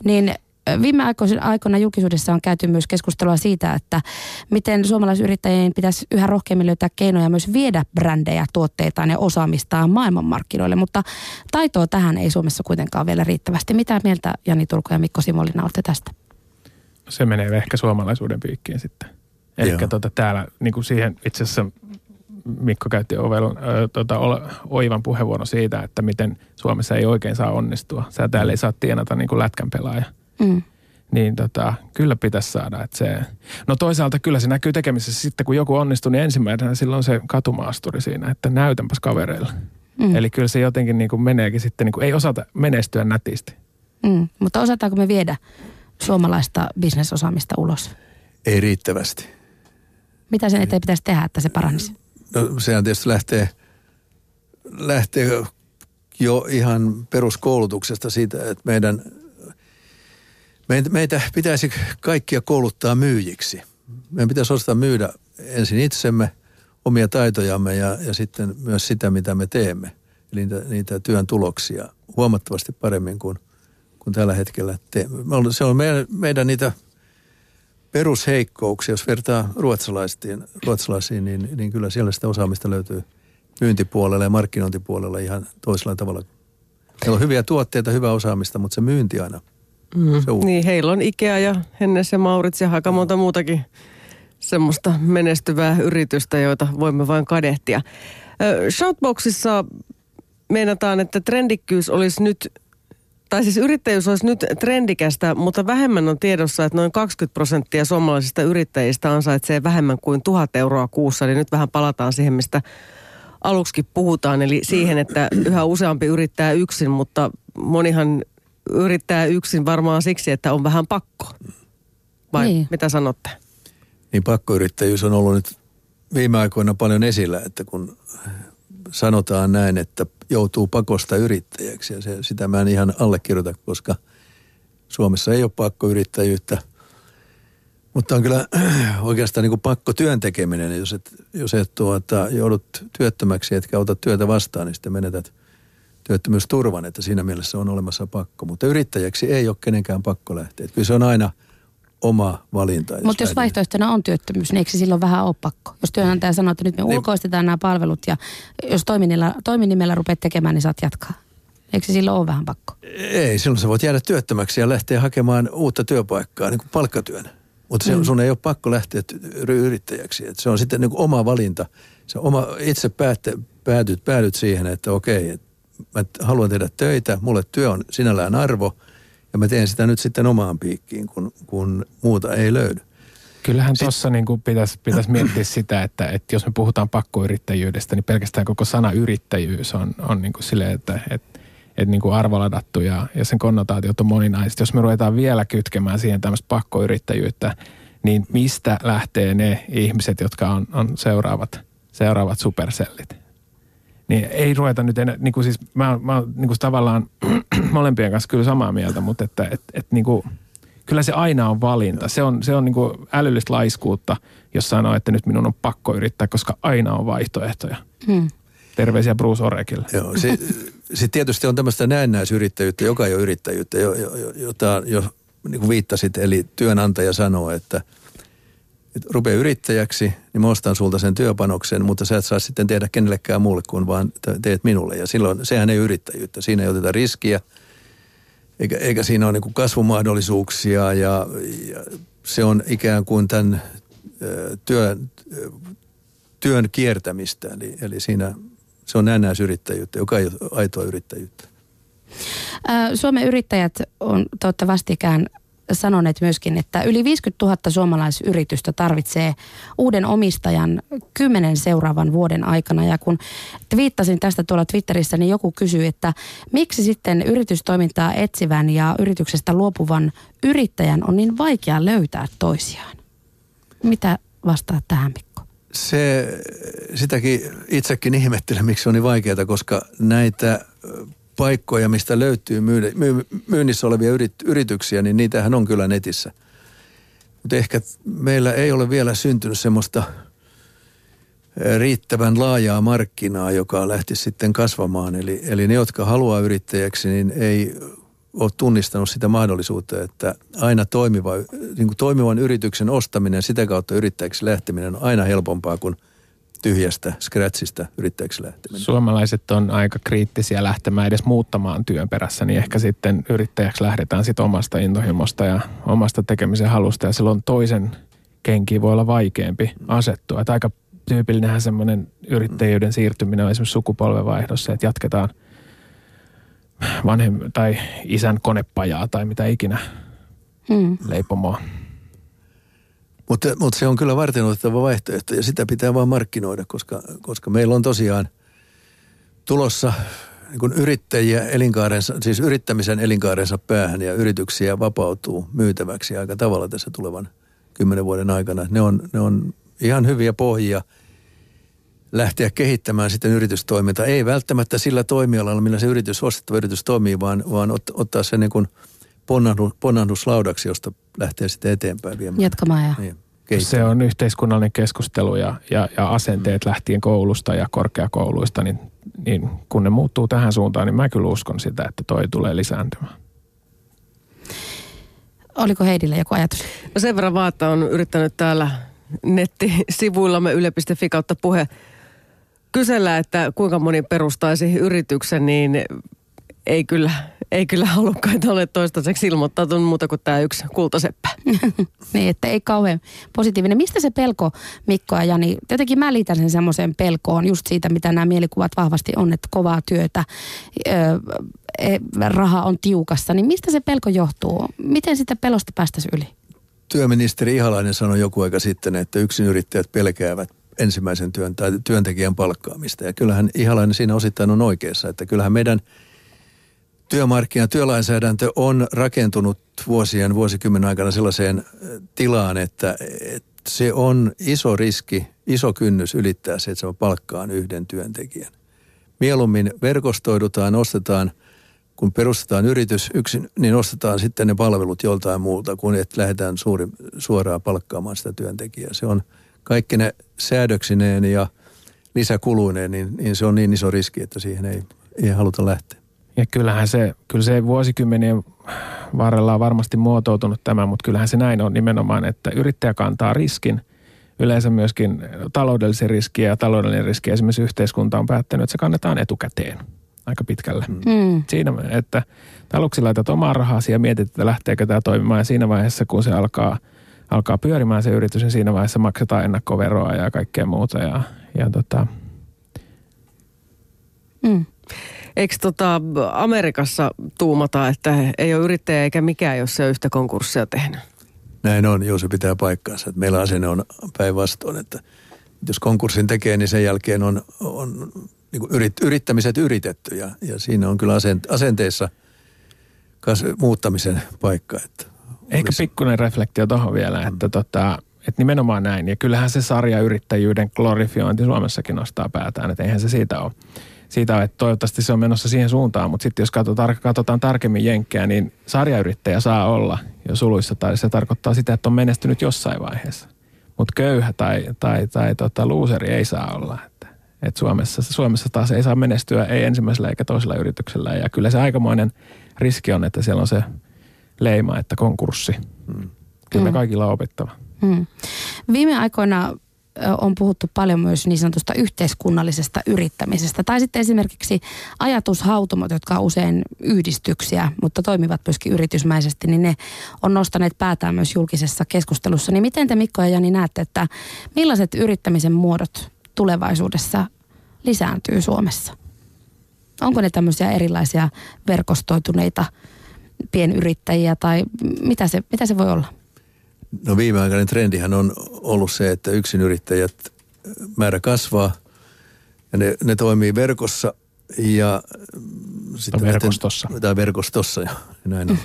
Niin viime aikoina julkisuudessa on käyty myös keskustelua siitä, että miten suomalaisyrittäjien pitäisi yhä rohkeammin löytää keinoja myös viedä brändejä, tuotteitaan ja osaamistaan maailmanmarkkinoille, mutta taitoa tähän ei Suomessa kuitenkaan vielä riittävästi. Mitä mieltä Jani Turko ja Mikko Simolina olette tästä? Se menee ehkä suomalaisuuden piikkiin sitten. Eli tota, täällä niin kuin siihen itse asiassa Mikko käytti ovel, äh, tota, oivan puheenvuoron siitä, että miten Suomessa ei oikein saa onnistua. Sä täällä ei saa tienata niin kuin lätkän pelaaja. Mm. Niin tota, kyllä pitäisi saada. Että se, no toisaalta kyllä se näkyy tekemisessä sitten, kun joku onnistuu, niin ensimmäisenä silloin se katumaasturi siinä, että näytänpäs kavereille. Mm. Eli kyllä se jotenkin niin kuin meneekin sitten, niin kuin, ei osata menestyä nätisti. Mm. Mutta osataanko me viedä suomalaista bisnesosaamista ulos? Ei riittävästi. Mitä sen eteen pitäisi tehdä, että se paranisi? No sehän tietysti lähtee, lähtee jo ihan peruskoulutuksesta siitä, että meidän, meitä pitäisi kaikkia kouluttaa myyjiksi. Meidän pitäisi osata myydä ensin itsemme, omia taitojamme ja, ja sitten myös sitä, mitä me teemme. Eli niitä, niitä työn tuloksia huomattavasti paremmin kuin, kuin tällä hetkellä teemme. Se on meidän, meidän niitä – perusheikkouksia, jos vertaa ruotsalaisiin, ruotsalaisiin niin, niin kyllä siellä sitä osaamista löytyy myyntipuolella ja markkinointipuolella ihan toisella tavalla. Heillä on hyviä tuotteita, hyvää osaamista, mutta se myynti aina. Mm. Se niin, heillä on Ikea ja Hennes ja Maurits ja aika monta muutakin semmoista menestyvää yritystä, joita voimme vain kadehtia. Shoutboxissa meinataan, että trendikkyys olisi nyt tai siis yrittäjyys olisi nyt trendikästä, mutta vähemmän on tiedossa, että noin 20 prosenttia suomalaisista yrittäjistä ansaitsee vähemmän kuin tuhat euroa kuussa. Eli nyt vähän palataan siihen, mistä aluksi puhutaan, eli siihen, että yhä useampi yrittää yksin, mutta monihan yrittää yksin varmaan siksi, että on vähän pakko. Vai niin. mitä sanotte? Niin pakkoyrittäjyys on ollut nyt viime aikoina paljon esillä, että kun sanotaan näin, että joutuu pakosta yrittäjäksi. Ja se, sitä mä en ihan allekirjoita, koska Suomessa ei ole pakkoyrittäjyyttä. Mutta on kyllä oikeastaan niin kuin pakko työn tekeminen. Jos et, jos et tuota, joudut työttömäksi etkä ota työtä vastaan, niin sitten menetät työttömyysturvan. Että siinä mielessä on olemassa pakko. Mutta yrittäjäksi ei ole kenenkään pakko lähteä. Kyllä se on aina – oma valinta. Mutta jos vaihtoehtona on työttömyys, niin eikö se silloin vähän ole pakko? Jos työnantaja sanoo, että nyt me niin. ulkoistetaan nämä palvelut ja jos toiminimellä, toiminimellä rupeat tekemään, niin saat jatkaa. Eikö se silloin ole vähän pakko? Ei, silloin sä voit jäädä työttömäksi ja lähteä hakemaan uutta työpaikkaa, niin kuin palkkatyön. Mutta mm. sun ei ole pakko lähteä yrittäjäksi. Et se on sitten niin kuin oma valinta. Se oma, itse päätte, päädyt, päädyt siihen, että okei, että mä haluan tehdä töitä, mulle työ on sinällään arvo – ja mä teen sitä nyt sitten omaan piikkiin, kun, kun muuta ei löydy. Kyllähän tuossa niin pitäisi, pitäisi miettiä sitä, että, että jos me puhutaan pakkoyrittäjyydestä, niin pelkästään koko sana yrittäjyys on, on niin kuin silleen, että, että, että niin kuin arvoladattu ja, ja sen konnotaatiot on moninaiset. Jos me ruvetaan vielä kytkemään siihen tämmöistä pakkoyrittäjyyttä, niin mistä lähtee ne ihmiset, jotka on, on seuraavat, seuraavat supersellit? Niin ei ruveta nyt enää, niin kuin siis mä, mä niin kuin tavallaan molempien kanssa kyllä samaa mieltä, mutta että et, et niin kuin, kyllä se aina on valinta. Se on, se on niin kuin älyllistä laiskuutta, jos sanoo, että nyt minun on pakko yrittää, koska aina on vaihtoehtoja. Hmm. Terveisiä Bruce Orekille. Joo, sitten sit tietysti on tämmöistä näennäisyrittäjyyttä, joka ei ole yrittäjyyttä, jo, jo, jota jo niin kuin viittasit, eli työnantaja sanoo, että rupea yrittäjäksi, niin mä ostan sulta sen työpanoksen, mutta sä et saa sitten tehdä kenellekään muulle kuin vaan teet minulle. Ja silloin sehän ei yrittäjyyttä. Siinä ei oteta riskiä. eikä, eikä siinä ole niin kasvumahdollisuuksia ja, ja se on ikään kuin tämän työn, työn kiertämistä. Eli, eli siinä se on näennäisyrittäjyyttä, joka ei ole aitoa yrittäjyyttä. Suomen yrittäjät on toivottavasti vastikään sanoneet myöskin, että yli 50 000 suomalaisyritystä tarvitsee uuden omistajan kymmenen seuraavan vuoden aikana. Ja kun viittasin tästä tuolla Twitterissä, niin joku kysyi, että miksi sitten yritystoimintaa etsivän ja yrityksestä luopuvan yrittäjän on niin vaikea löytää toisiaan? Mitä vastaa tähän, Mikko? Se, sitäkin itsekin ihmettelen, miksi on niin vaikeaa, koska näitä paikkoja, mistä löytyy myynnissä olevia yrityksiä, niin niitähän on kyllä netissä. Mutta ehkä meillä ei ole vielä syntynyt semmoista riittävän laajaa markkinaa, joka lähti sitten kasvamaan. Eli, eli ne, jotka haluaa yrittäjäksi, niin ei ole tunnistanut sitä mahdollisuutta, että aina toimiva, niin kuin toimivan yrityksen ostaminen, sitä kautta yrittäjäksi lähteminen on aina helpompaa kuin – tyhjästä, scratchista yrittäjäksi lähteminen. Suomalaiset on aika kriittisiä lähtemään edes muuttamaan työn perässä, niin ehkä sitten yrittäjäksi lähdetään sitten omasta intohimosta ja omasta tekemisen halusta ja silloin toisen kenki voi olla vaikeampi asettua. Että aika tyypillinenhän semmoinen yrittäjyyden siirtyminen on esimerkiksi sukupolvenvaihdossa, että jatketaan vanhem tai isän konepajaa tai mitä ikinä hmm. leipomoa. Mutta, mutta se on kyllä varten otettava vaihtoehto ja sitä pitää vaan markkinoida, koska, koska meillä on tosiaan tulossa niin kuin yrittäjiä elinkaarensa, siis yrittämisen elinkaarensa päähän ja yrityksiä vapautuu myytäväksi aika tavalla tässä tulevan kymmenen vuoden aikana. Ne on, ne on ihan hyviä pohjia lähteä kehittämään sitten yritystoimintaa. Ei välttämättä sillä toimialalla, millä se yritys, ostettava yritys toimii, vaan, vaan ot, ottaa sen niin kuin – ponnahdu, ponnahduslaudaksi, josta lähtee sitten eteenpäin viemään. Jatkamaan ja. Niin, se on yhteiskunnallinen keskustelu ja, ja, ja asenteet mm. lähtien koulusta ja korkeakouluista, niin, niin kun ne muuttuu tähän suuntaan, niin mä kyllä uskon sitä, että toi tulee lisääntymään. Oliko Heidille joku ajatus? No sen verran vaan, että on yrittänyt täällä nettisivuillamme yle.fi kautta puhe kysellä, että kuinka moni perustaisi yrityksen, niin ei kyllä, ei kyllä halukkaita ole toistaiseksi ilmoittautunut muuta kuin tämä yksi kultaseppä. niin, että ei kauhean positiivinen. Mistä se pelko, Mikko ja Jani? Jotenkin mä liitän sen semmoiseen pelkoon just siitä, mitä nämä mielikuvat vahvasti on, että kovaa työtä, öö, raha on tiukassa. Niin mistä se pelko johtuu? Miten sitä pelosta päästäisiin yli? Työministeri Ihalainen sanoi joku aika sitten, että yrittäjät pelkäävät ensimmäisen työn tai työntekijän palkkaamista. Ja kyllähän Ihalainen siinä osittain on oikeassa, että kyllähän meidän – työmarkkina- työlainsäädäntö on rakentunut vuosien, vuosikymmenen aikana sellaiseen äh, tilaan, että, että se on iso riski, iso kynnys ylittää se, että se palkkaan yhden työntekijän. Mieluummin verkostoidutaan, ostetaan, kun perustetaan yritys yksin, niin ostetaan sitten ne palvelut joltain muulta, kun että lähdetään suuri, suoraan palkkaamaan sitä työntekijää. Se on kaikki ne säädöksineen ja lisäkuluineen, niin, niin se on niin iso riski, että siihen ei, ei haluta lähteä. Ja kyllähän se, kyllä se vuosikymmenien varrella on varmasti muotoutunut tämä, mutta kyllähän se näin on nimenomaan, että yrittäjä kantaa riskin. Yleensä myöskin taloudellisen riskiä ja taloudellinen riski esimerkiksi yhteiskunta on päättänyt, että se kannetaan etukäteen aika pitkälle. Mm. Siinä, että aluksi laitat omaa rahaa ja mietit, että lähteekö tämä toimimaan ja siinä vaiheessa, kun se alkaa, alkaa pyörimään se yritys, niin siinä vaiheessa maksetaan ennakkoveroa ja kaikkea muuta ja, ja tota... Mm. Eikö tota Amerikassa tuumata, että ei ole yrittäjä eikä mikään, jos se on yhtä konkurssia tehnyt? Näin on, joo se pitää paikkaansa. Että meillä asenne on päinvastoin, että jos konkurssin tekee, niin sen jälkeen on, on niin kuin yrit, yrittämiset yritetty ja, ja siinä on kyllä asenteessa kas, muuttamisen paikka. Että Ehkä olisi... pikkuinen reflektio tuohon vielä, että, mm. tota, että nimenomaan näin. Ja kyllähän se sarjayrittäjyyden glorifiointi Suomessakin nostaa päätään, että eihän se siitä ole siitä, että toivottavasti se on menossa siihen suuntaan, mutta sitten jos katsotaan, katsotaan tarkemmin jenkkejä, niin sarjayrittäjä saa olla jo suluissa tai se tarkoittaa sitä, että on menestynyt jossain vaiheessa. Mutta köyhä tai, tai, tai tota, looseri ei saa olla. Että, et Suomessa, Suomessa taas ei saa menestyä ei ensimmäisellä eikä toisella yrityksellä ja kyllä se aikamoinen riski on, että siellä on se leima, että konkurssi. Mm. Kyllä mm. kaikilla on opittava. Mm. Viime aikoina on puhuttu paljon myös niin sanotusta yhteiskunnallisesta yrittämisestä. Tai sitten esimerkiksi ajatushautomot, jotka on usein yhdistyksiä, mutta toimivat myöskin yritysmäisesti, niin ne on nostaneet päätään myös julkisessa keskustelussa. Niin miten te Mikko ja Jani näette, että millaiset yrittämisen muodot tulevaisuudessa lisääntyy Suomessa? Onko ne tämmöisiä erilaisia verkostoituneita pienyrittäjiä tai mitä se, mitä se voi olla? No viimeaikainen trendihän on ollut se, että yrittäjät määrä kasvaa ja ne, ne toimii verkossa ja sitten verkostossa. Näiden, tai verkostossa, ja näin on.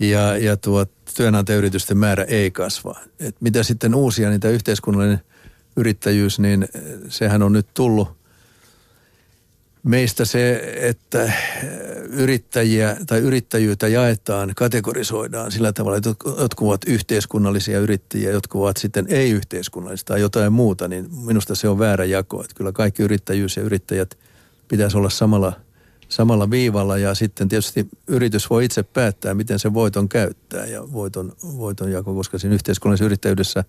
ja, ja tuo työnantajayritysten määrä ei kasva. Et mitä sitten uusia, niin tämä yhteiskunnallinen yrittäjyys, niin sehän on nyt tullut meistä se, että yrittäjiä tai yrittäjyyttä jaetaan, kategorisoidaan sillä tavalla, että jotkut ovat yhteiskunnallisia yrittäjiä, jotkut ovat sitten ei-yhteiskunnallisia tai jotain muuta, niin minusta se on väärä jako. Että kyllä kaikki yrittäjyys ja yrittäjät pitäisi olla samalla, samalla viivalla ja sitten tietysti yritys voi itse päättää, miten se voiton käyttää ja voiton, voiton jako, koska siinä yhteiskunnallisessa yrittäjyydessä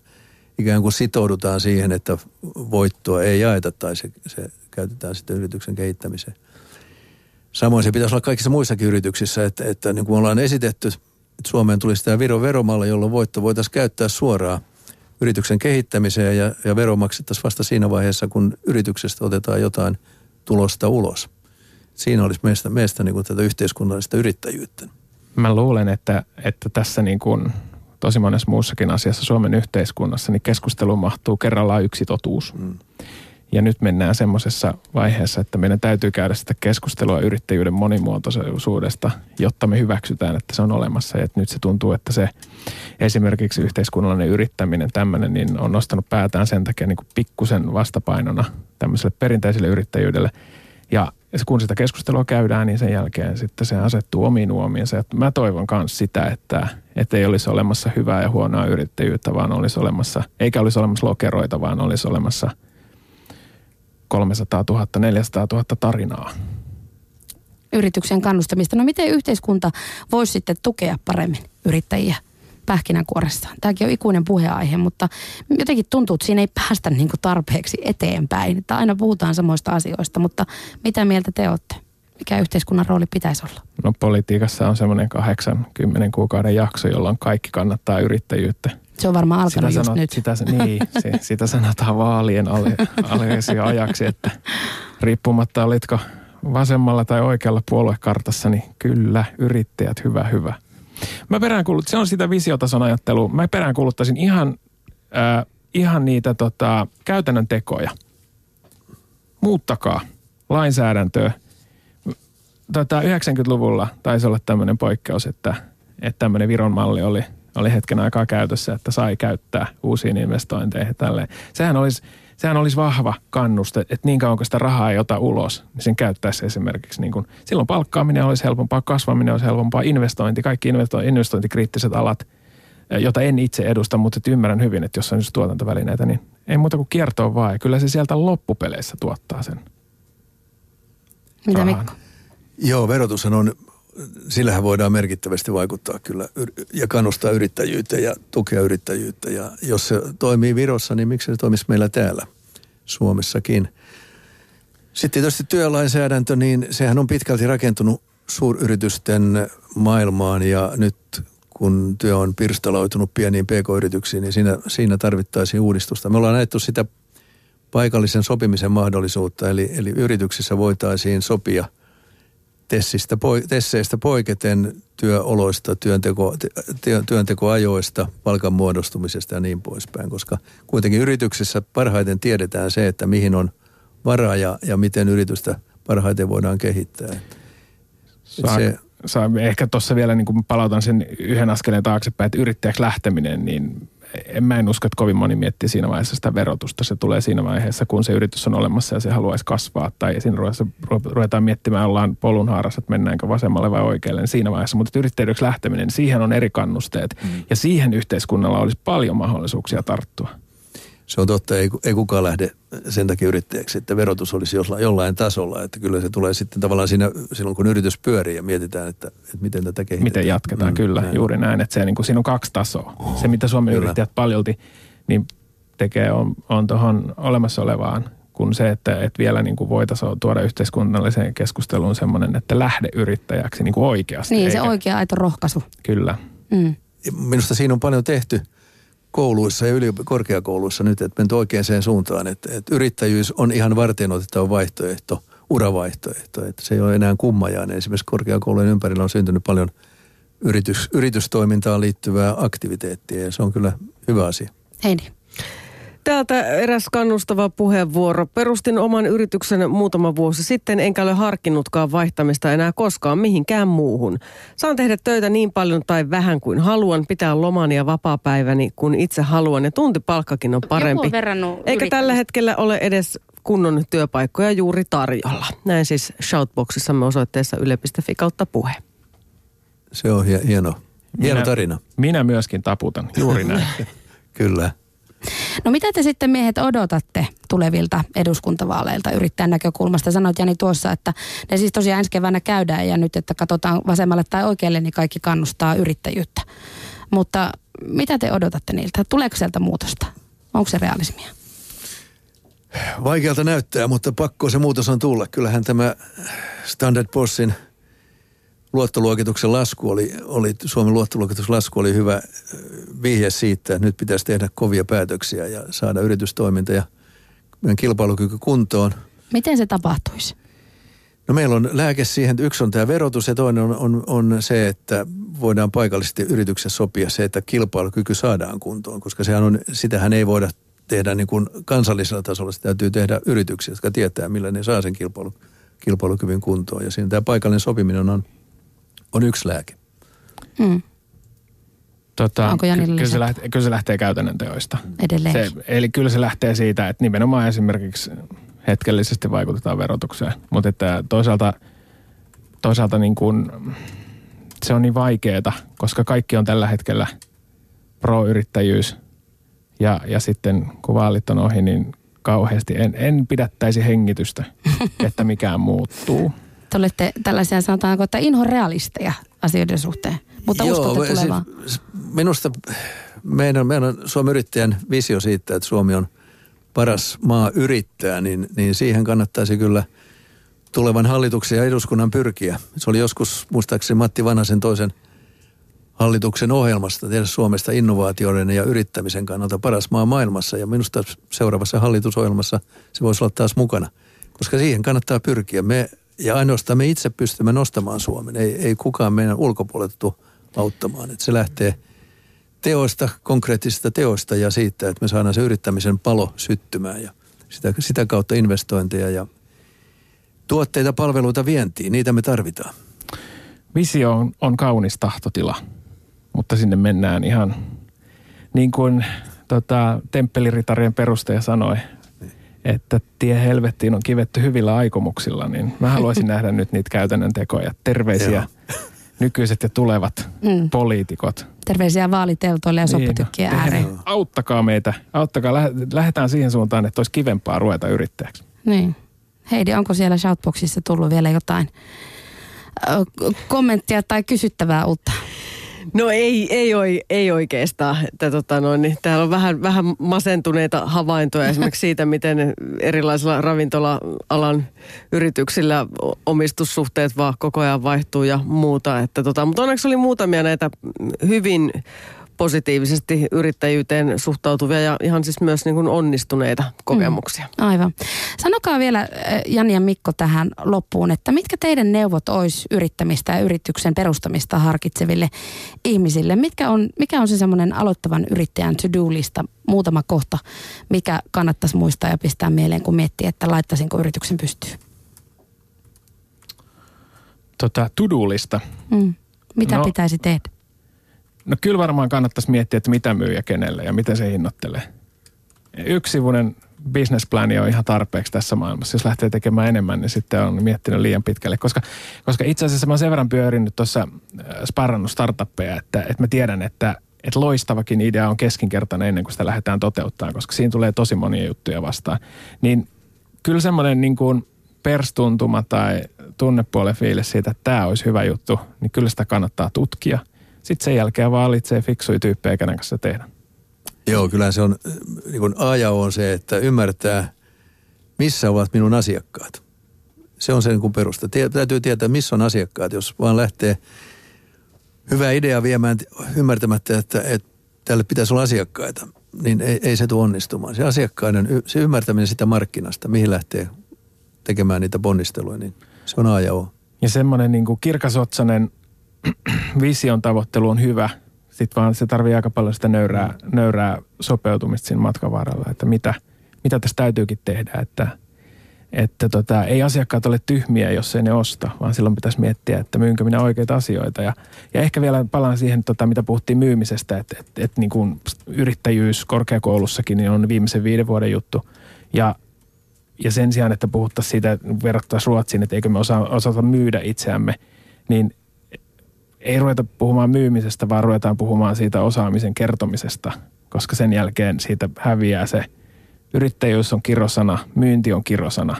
ikään kuin sitoudutaan siihen, että voittoa ei jaeta tai se, se käytetään sitten yrityksen kehittämiseen. Samoin se pitäisi olla kaikissa muissakin yrityksissä, että, että niin kuin ollaan esitetty, että Suomeen tulisi tämä Viron veromalli, jolloin voitto voitaisiin käyttää suoraan yrityksen kehittämiseen ja, ja vero maksettaisiin vasta siinä vaiheessa, kun yrityksestä otetaan jotain tulosta ulos. Siinä olisi meistä, meistä niin kuin tätä yhteiskunnallista yrittäjyyttä. Mä luulen, että, että tässä niin kuin tosi monessa muussakin asiassa Suomen yhteiskunnassa, niin keskustelu mahtuu kerrallaan yksi totuus. Mm. Ja nyt mennään semmoisessa vaiheessa, että meidän täytyy käydä sitä keskustelua yrittäjyyden monimuotoisuudesta, jotta me hyväksytään, että se on olemassa. Ja että nyt se tuntuu, että se esimerkiksi yhteiskunnallinen yrittäminen tämmöinen, niin on nostanut päätään sen takia niin kuin pikkusen vastapainona tämmöiselle perinteiselle yrittäjyydelle. Ja kun sitä keskustelua käydään, niin sen jälkeen sitten se asettuu omiin uomiinsa. Ja mä toivon myös sitä, että, että ei olisi olemassa hyvää ja huonoa yrittäjyyttä, vaan olisi olemassa, eikä olisi olemassa lokeroita, vaan olisi olemassa – 300 000, 400 000 tarinaa. Yrityksen kannustamista. No miten yhteiskunta voisi sitten tukea paremmin yrittäjiä pähkinänkuoressaan? Tämäkin on ikuinen puheaihe, mutta jotenkin tuntuu, että siinä ei päästä niin tarpeeksi eteenpäin. Että aina puhutaan samoista asioista, mutta mitä mieltä te olette? Mikä yhteiskunnan rooli pitäisi olla? No politiikassa on semmoinen 80 kuukauden jakso, jolloin kaikki kannattaa yrittäjyyttä se on varmaan alkanut sitä just sanot, nyt. Sitä, niin, se, sitä sanotaan vaalien alle, ajaksi, että riippumatta olitko vasemmalla tai oikealla puoluekartassa, niin kyllä, yrittäjät, hyvä, hyvä. Mä peräänkuulut, se on sitä visiotason ajattelua. Mä peräänkuuluttaisin ihan, äh, ihan niitä tota, käytännön tekoja. Muuttakaa lainsäädäntöä. Tota, 90-luvulla taisi olla tämmöinen poikkeus, että, että tämmöinen Viron malli oli – oli hetken aikaa käytössä, että sai käyttää uusiin investointeihin tälleen. Sehän olisi, sehän olisi vahva kannuste, että niin kauan kun sitä rahaa ei ota ulos, niin sen käyttäisi esimerkiksi niin kuin, silloin palkkaaminen olisi helpompaa, kasvaminen olisi helpompaa, investointi, kaikki investointikriittiset alat, jota en itse edusta, mutta ymmärrän hyvin, että jos on just tuotantovälineitä, niin ei muuta kuin kiertoa vaan. Ja kyllä se sieltä loppupeleissä tuottaa sen. Mitä Mikko? Joo, verotushan on sillähän voidaan merkittävästi vaikuttaa kyllä ja kannustaa yrittäjyyttä ja tukea yrittäjyyttä. Ja jos se toimii Virossa, niin miksi se toimisi meillä täällä Suomessakin? Sitten tietysti työlainsäädäntö, niin sehän on pitkälti rakentunut suuryritysten maailmaan ja nyt kun työ on pirstaloitunut pieniin pk-yrityksiin, niin siinä, siinä tarvittaisiin uudistusta. Me ollaan näetty sitä paikallisen sopimisen mahdollisuutta, eli, eli yrityksissä voitaisiin sopia – tessistä, tesseistä poiketen työoloista, työnteko, työntekoajoista, palkan muodostumisesta ja niin poispäin, koska kuitenkin yrityksissä parhaiten tiedetään se, että mihin on varaa ja, ja miten yritystä parhaiten voidaan kehittää. Saa, se, saa, ehkä tuossa vielä niin palautan sen yhden askeleen taaksepäin, että yrittäjäksi lähteminen, niin en mä en usko, että kovin moni miettii siinä vaiheessa sitä verotusta. Se tulee siinä vaiheessa, kun se yritys on olemassa ja se haluaisi kasvaa. Tai siinä vaiheessa ruvetaan miettimään, ollaan polun haarassa, että mennäänkö vasemmalle vai oikealle niin siinä vaiheessa. Mutta yrittäjyksi lähteminen, siihen on eri kannusteet. Mm. Ja siihen yhteiskunnalla olisi paljon mahdollisuuksia tarttua. Se on totta, ei, ei kukaan lähde sen takia yrittäjäksi, että verotus olisi jollain tasolla. Että kyllä se tulee sitten tavallaan siinä, silloin kun yritys pyörii ja mietitään, että, että miten tätä kehitetään. Miten jatketaan, mm, kyllä, näin. juuri näin. Että se, niin kuin, siinä on kaksi tasoa. Se, mitä Suomen kyllä. yrittäjät paljolti, niin tekee on, on tuohon olemassa olevaan kuin se, että, että vielä niin kuin voitaisiin tuoda yhteiskunnalliseen keskusteluun semmoinen, että lähde yrittäjäksi niin kuin oikeasti. Niin, eikä... se oikea aito rohkaisu. Kyllä. Mm. Minusta siinä on paljon tehty kouluissa ja yli korkeakouluissa nyt, että menty oikeaan suuntaan, että, että yrittäjyys on ihan varten otettava vaihtoehto, uravaihtoehto, että se ei ole enää kummajainen. Esimerkiksi korkeakoulujen ympärillä on syntynyt paljon yritys, yritystoimintaan liittyvää aktiviteettia ja se on kyllä hyvä asia. Heidi. Täältä eräs kannustava puheenvuoro. Perustin oman yrityksen muutama vuosi sitten, enkä ole harkinnutkaan vaihtamista enää koskaan mihinkään muuhun. Saan tehdä töitä niin paljon tai vähän kuin haluan, pitää lomani ja vapaa-päiväni kun itse haluan ja tuntipalkkakin on parempi. Eikä tällä hetkellä ole edes kunnon työpaikkoja juuri tarjolla. Näin siis Shoutboxissamme osoitteessa yle.fi kautta puhe. Se on hieno, hieno minä, tarina. Minä myöskin taputan, juuri näin. Kyllä. No mitä te sitten miehet odotatte tulevilta eduskuntavaaleilta yrittäjän näkökulmasta? Sanoit Jani tuossa, että ne siis tosiaan ensi keväänä käydään ja nyt, että katsotaan vasemmalle tai oikealle, niin kaikki kannustaa yrittäjyyttä. Mutta mitä te odotatte niiltä? Tuleeko sieltä muutosta? Onko se realismia? Vaikealta näyttää, mutta pakko se muutos on tulla. Kyllähän tämä Standard Poor'sin – luottoluokituksen lasku oli, oli, Suomen luottoluokituksen lasku oli hyvä vihje siitä, että nyt pitäisi tehdä kovia päätöksiä ja saada yritystoiminta ja meidän kilpailukyky kuntoon. Miten se tapahtuisi? No meillä on lääke siihen, että yksi on tämä verotus ja toinen on, on, on se, että voidaan paikallisesti yrityksessä sopia se, että kilpailukyky saadaan kuntoon, koska sehän on, sitähän ei voida tehdä niin kuin kansallisella tasolla, se täytyy tehdä yrityksiä, jotka tietää, millä ne saa sen kilpailu, kilpailukyvyn kuntoon. Ja siinä tämä paikallinen sopiminen on on yksi lääke. Mm. Tota, Onko Janilla kyllä, se lähtee, kyllä se lähtee käytännön teoista. Edelleen. Se, eli kyllä se lähtee siitä, että nimenomaan esimerkiksi hetkellisesti vaikutetaan verotukseen. Mutta että toisaalta, toisaalta niin kuin, se on niin vaikeaa, koska kaikki on tällä hetkellä pro-yrittäjyys. Ja, ja sitten kun vaalit on ohi, niin kauheasti en, en pidättäisi hengitystä, että mikään muuttuu te olette tällaisia sanotaanko, että inhorealisteja asioiden suhteen, mutta Joo, uskotte tulevaan. Siis, minusta meidän, meidän Suomen yrittäjän visio siitä, että Suomi on paras maa yrittää, niin, niin siihen kannattaisi kyllä tulevan hallituksen ja eduskunnan pyrkiä. Se oli joskus muistaakseni Matti Vanhasen toisen hallituksen ohjelmasta tehdä Suomesta innovaatioiden ja yrittämisen kannalta paras maa maailmassa. Ja minusta seuraavassa hallitusohjelmassa se voisi olla taas mukana, koska siihen kannattaa pyrkiä. Me ja ainoastaan me itse pystymme nostamaan Suomen. Ei, ei kukaan meidän ulkopuolelta tule auttamaan. Että se lähtee teoista, konkreettisista teoista ja siitä, että me saadaan se yrittämisen palo syttymään ja sitä, sitä kautta investointeja ja tuotteita, palveluita vientiin. Niitä me tarvitaan. Visio on, on kaunis tahtotila, mutta sinne mennään ihan niin kuin tota, temppeliritarien perustaja sanoi, että tie helvettiin on kivetty hyvillä aikomuksilla, niin mä haluaisin nähdä nyt niitä käytännön tekoja. Terveisiä nykyiset ja tulevat mm. poliitikot. Terveisiä vaaliteltoille ja soppatykkien niin, ääreen. Auttakaa meitä, auttakaa, lähdetään siihen suuntaan, että olisi kivempaa ruveta yrittäjäksi. Niin. Heidi, onko siellä Shoutboxissa tullut vielä jotain kommenttia tai kysyttävää uutta? No ei, ei, oi, ei oikeastaan. Että, tota, no, niin, täällä on vähän, vähän masentuneita havaintoja esimerkiksi siitä, miten erilaisilla ravintola-alan yrityksillä omistussuhteet vaan koko ajan vaihtuu ja muuta. Että, tota, mutta onneksi oli muutamia näitä hyvin positiivisesti yrittäjyyteen suhtautuvia ja ihan siis myös niin kuin onnistuneita kokemuksia. Mm, aivan. Sanokaa vielä eh, Jani ja Mikko tähän loppuun, että mitkä teidän neuvot olisi yrittämistä ja yrityksen perustamista harkitseville ihmisille? Mitkä on, mikä on se semmoinen aloittavan yrittäjän to-do-lista, muutama kohta, mikä kannattaisi muistaa ja pistää mieleen, kun miettii, että laittaisinko yrityksen pystyyn? Tota, to-do-lista? Mm. Mitä no, pitäisi tehdä? No kyllä varmaan kannattaisi miettiä, että mitä myy ja kenelle ja miten se hinnoittelee. Yksivuinen businessplani on ihan tarpeeksi tässä maailmassa. Jos lähtee tekemään enemmän, niin sitten on miettinyt liian pitkälle. Koska, koska itse asiassa mä oon sen verran pyörinyt tuossa äh, sparrannut startuppeja, että, että mä tiedän, että, että loistavakin idea on keskinkertainen ennen kuin sitä lähdetään toteuttamaan, koska siinä tulee tosi monia juttuja vastaan. Niin kyllä semmoinen niin kuin perstuntuma tai tunnepuolen fiilis siitä, että tämä olisi hyvä juttu, niin kyllä sitä kannattaa tutkia – sitten sen jälkeen valitsee fiksuja tyyppejä, kenen kanssa tehdä. Joo, kyllä se on, niin kuin A ja O on se, että ymmärtää, missä ovat minun asiakkaat. Se on sen kuin perusta. Tie, täytyy tietää, missä on asiakkaat, jos vaan lähtee hyvää idea viemään ymmärtämättä, että, että tälle pitäisi olla asiakkaita, niin ei, ei se tule onnistumaan. Se asiakkaiden, se ymmärtäminen sitä markkinasta, mihin lähtee tekemään niitä ponnisteluja, niin se on A ja O. Ja semmoinen niin kuin kirkasotsainen vision tavoittelu on hyvä. Sitten vaan se tarvii aika paljon sitä nöyrää, nöyrää sopeutumista siinä matkan varrella, että mitä, mitä tässä täytyykin tehdä, että, että tota, ei asiakkaat ole tyhmiä, jos ei ne osta, vaan silloin pitäisi miettiä, että myynkö minä oikeita asioita. Ja, ja ehkä vielä palaan siihen, tota, mitä puhuttiin myymisestä, että, että, että niin kuin yrittäjyys korkeakoulussakin niin on viimeisen viiden vuoden juttu. Ja ja sen sijaan, että puhuttaisiin siitä, verrattaisiin Ruotsiin, että eikö me osaa, osata myydä itseämme, niin ei ruveta puhumaan myymisestä, vaan ruvetaan puhumaan siitä osaamisen kertomisesta, koska sen jälkeen siitä häviää se yrittäjyys on kirosana, myynti on kirosana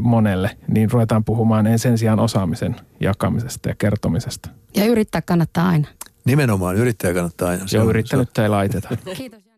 monelle, niin ruvetaan puhumaan sen sijaan osaamisen jakamisesta ja kertomisesta. Ja yrittää kannattaa aina. Nimenomaan, yrittäjä kannattaa aina. Se Joo, yrittänyt ei laiteta. Kiitos.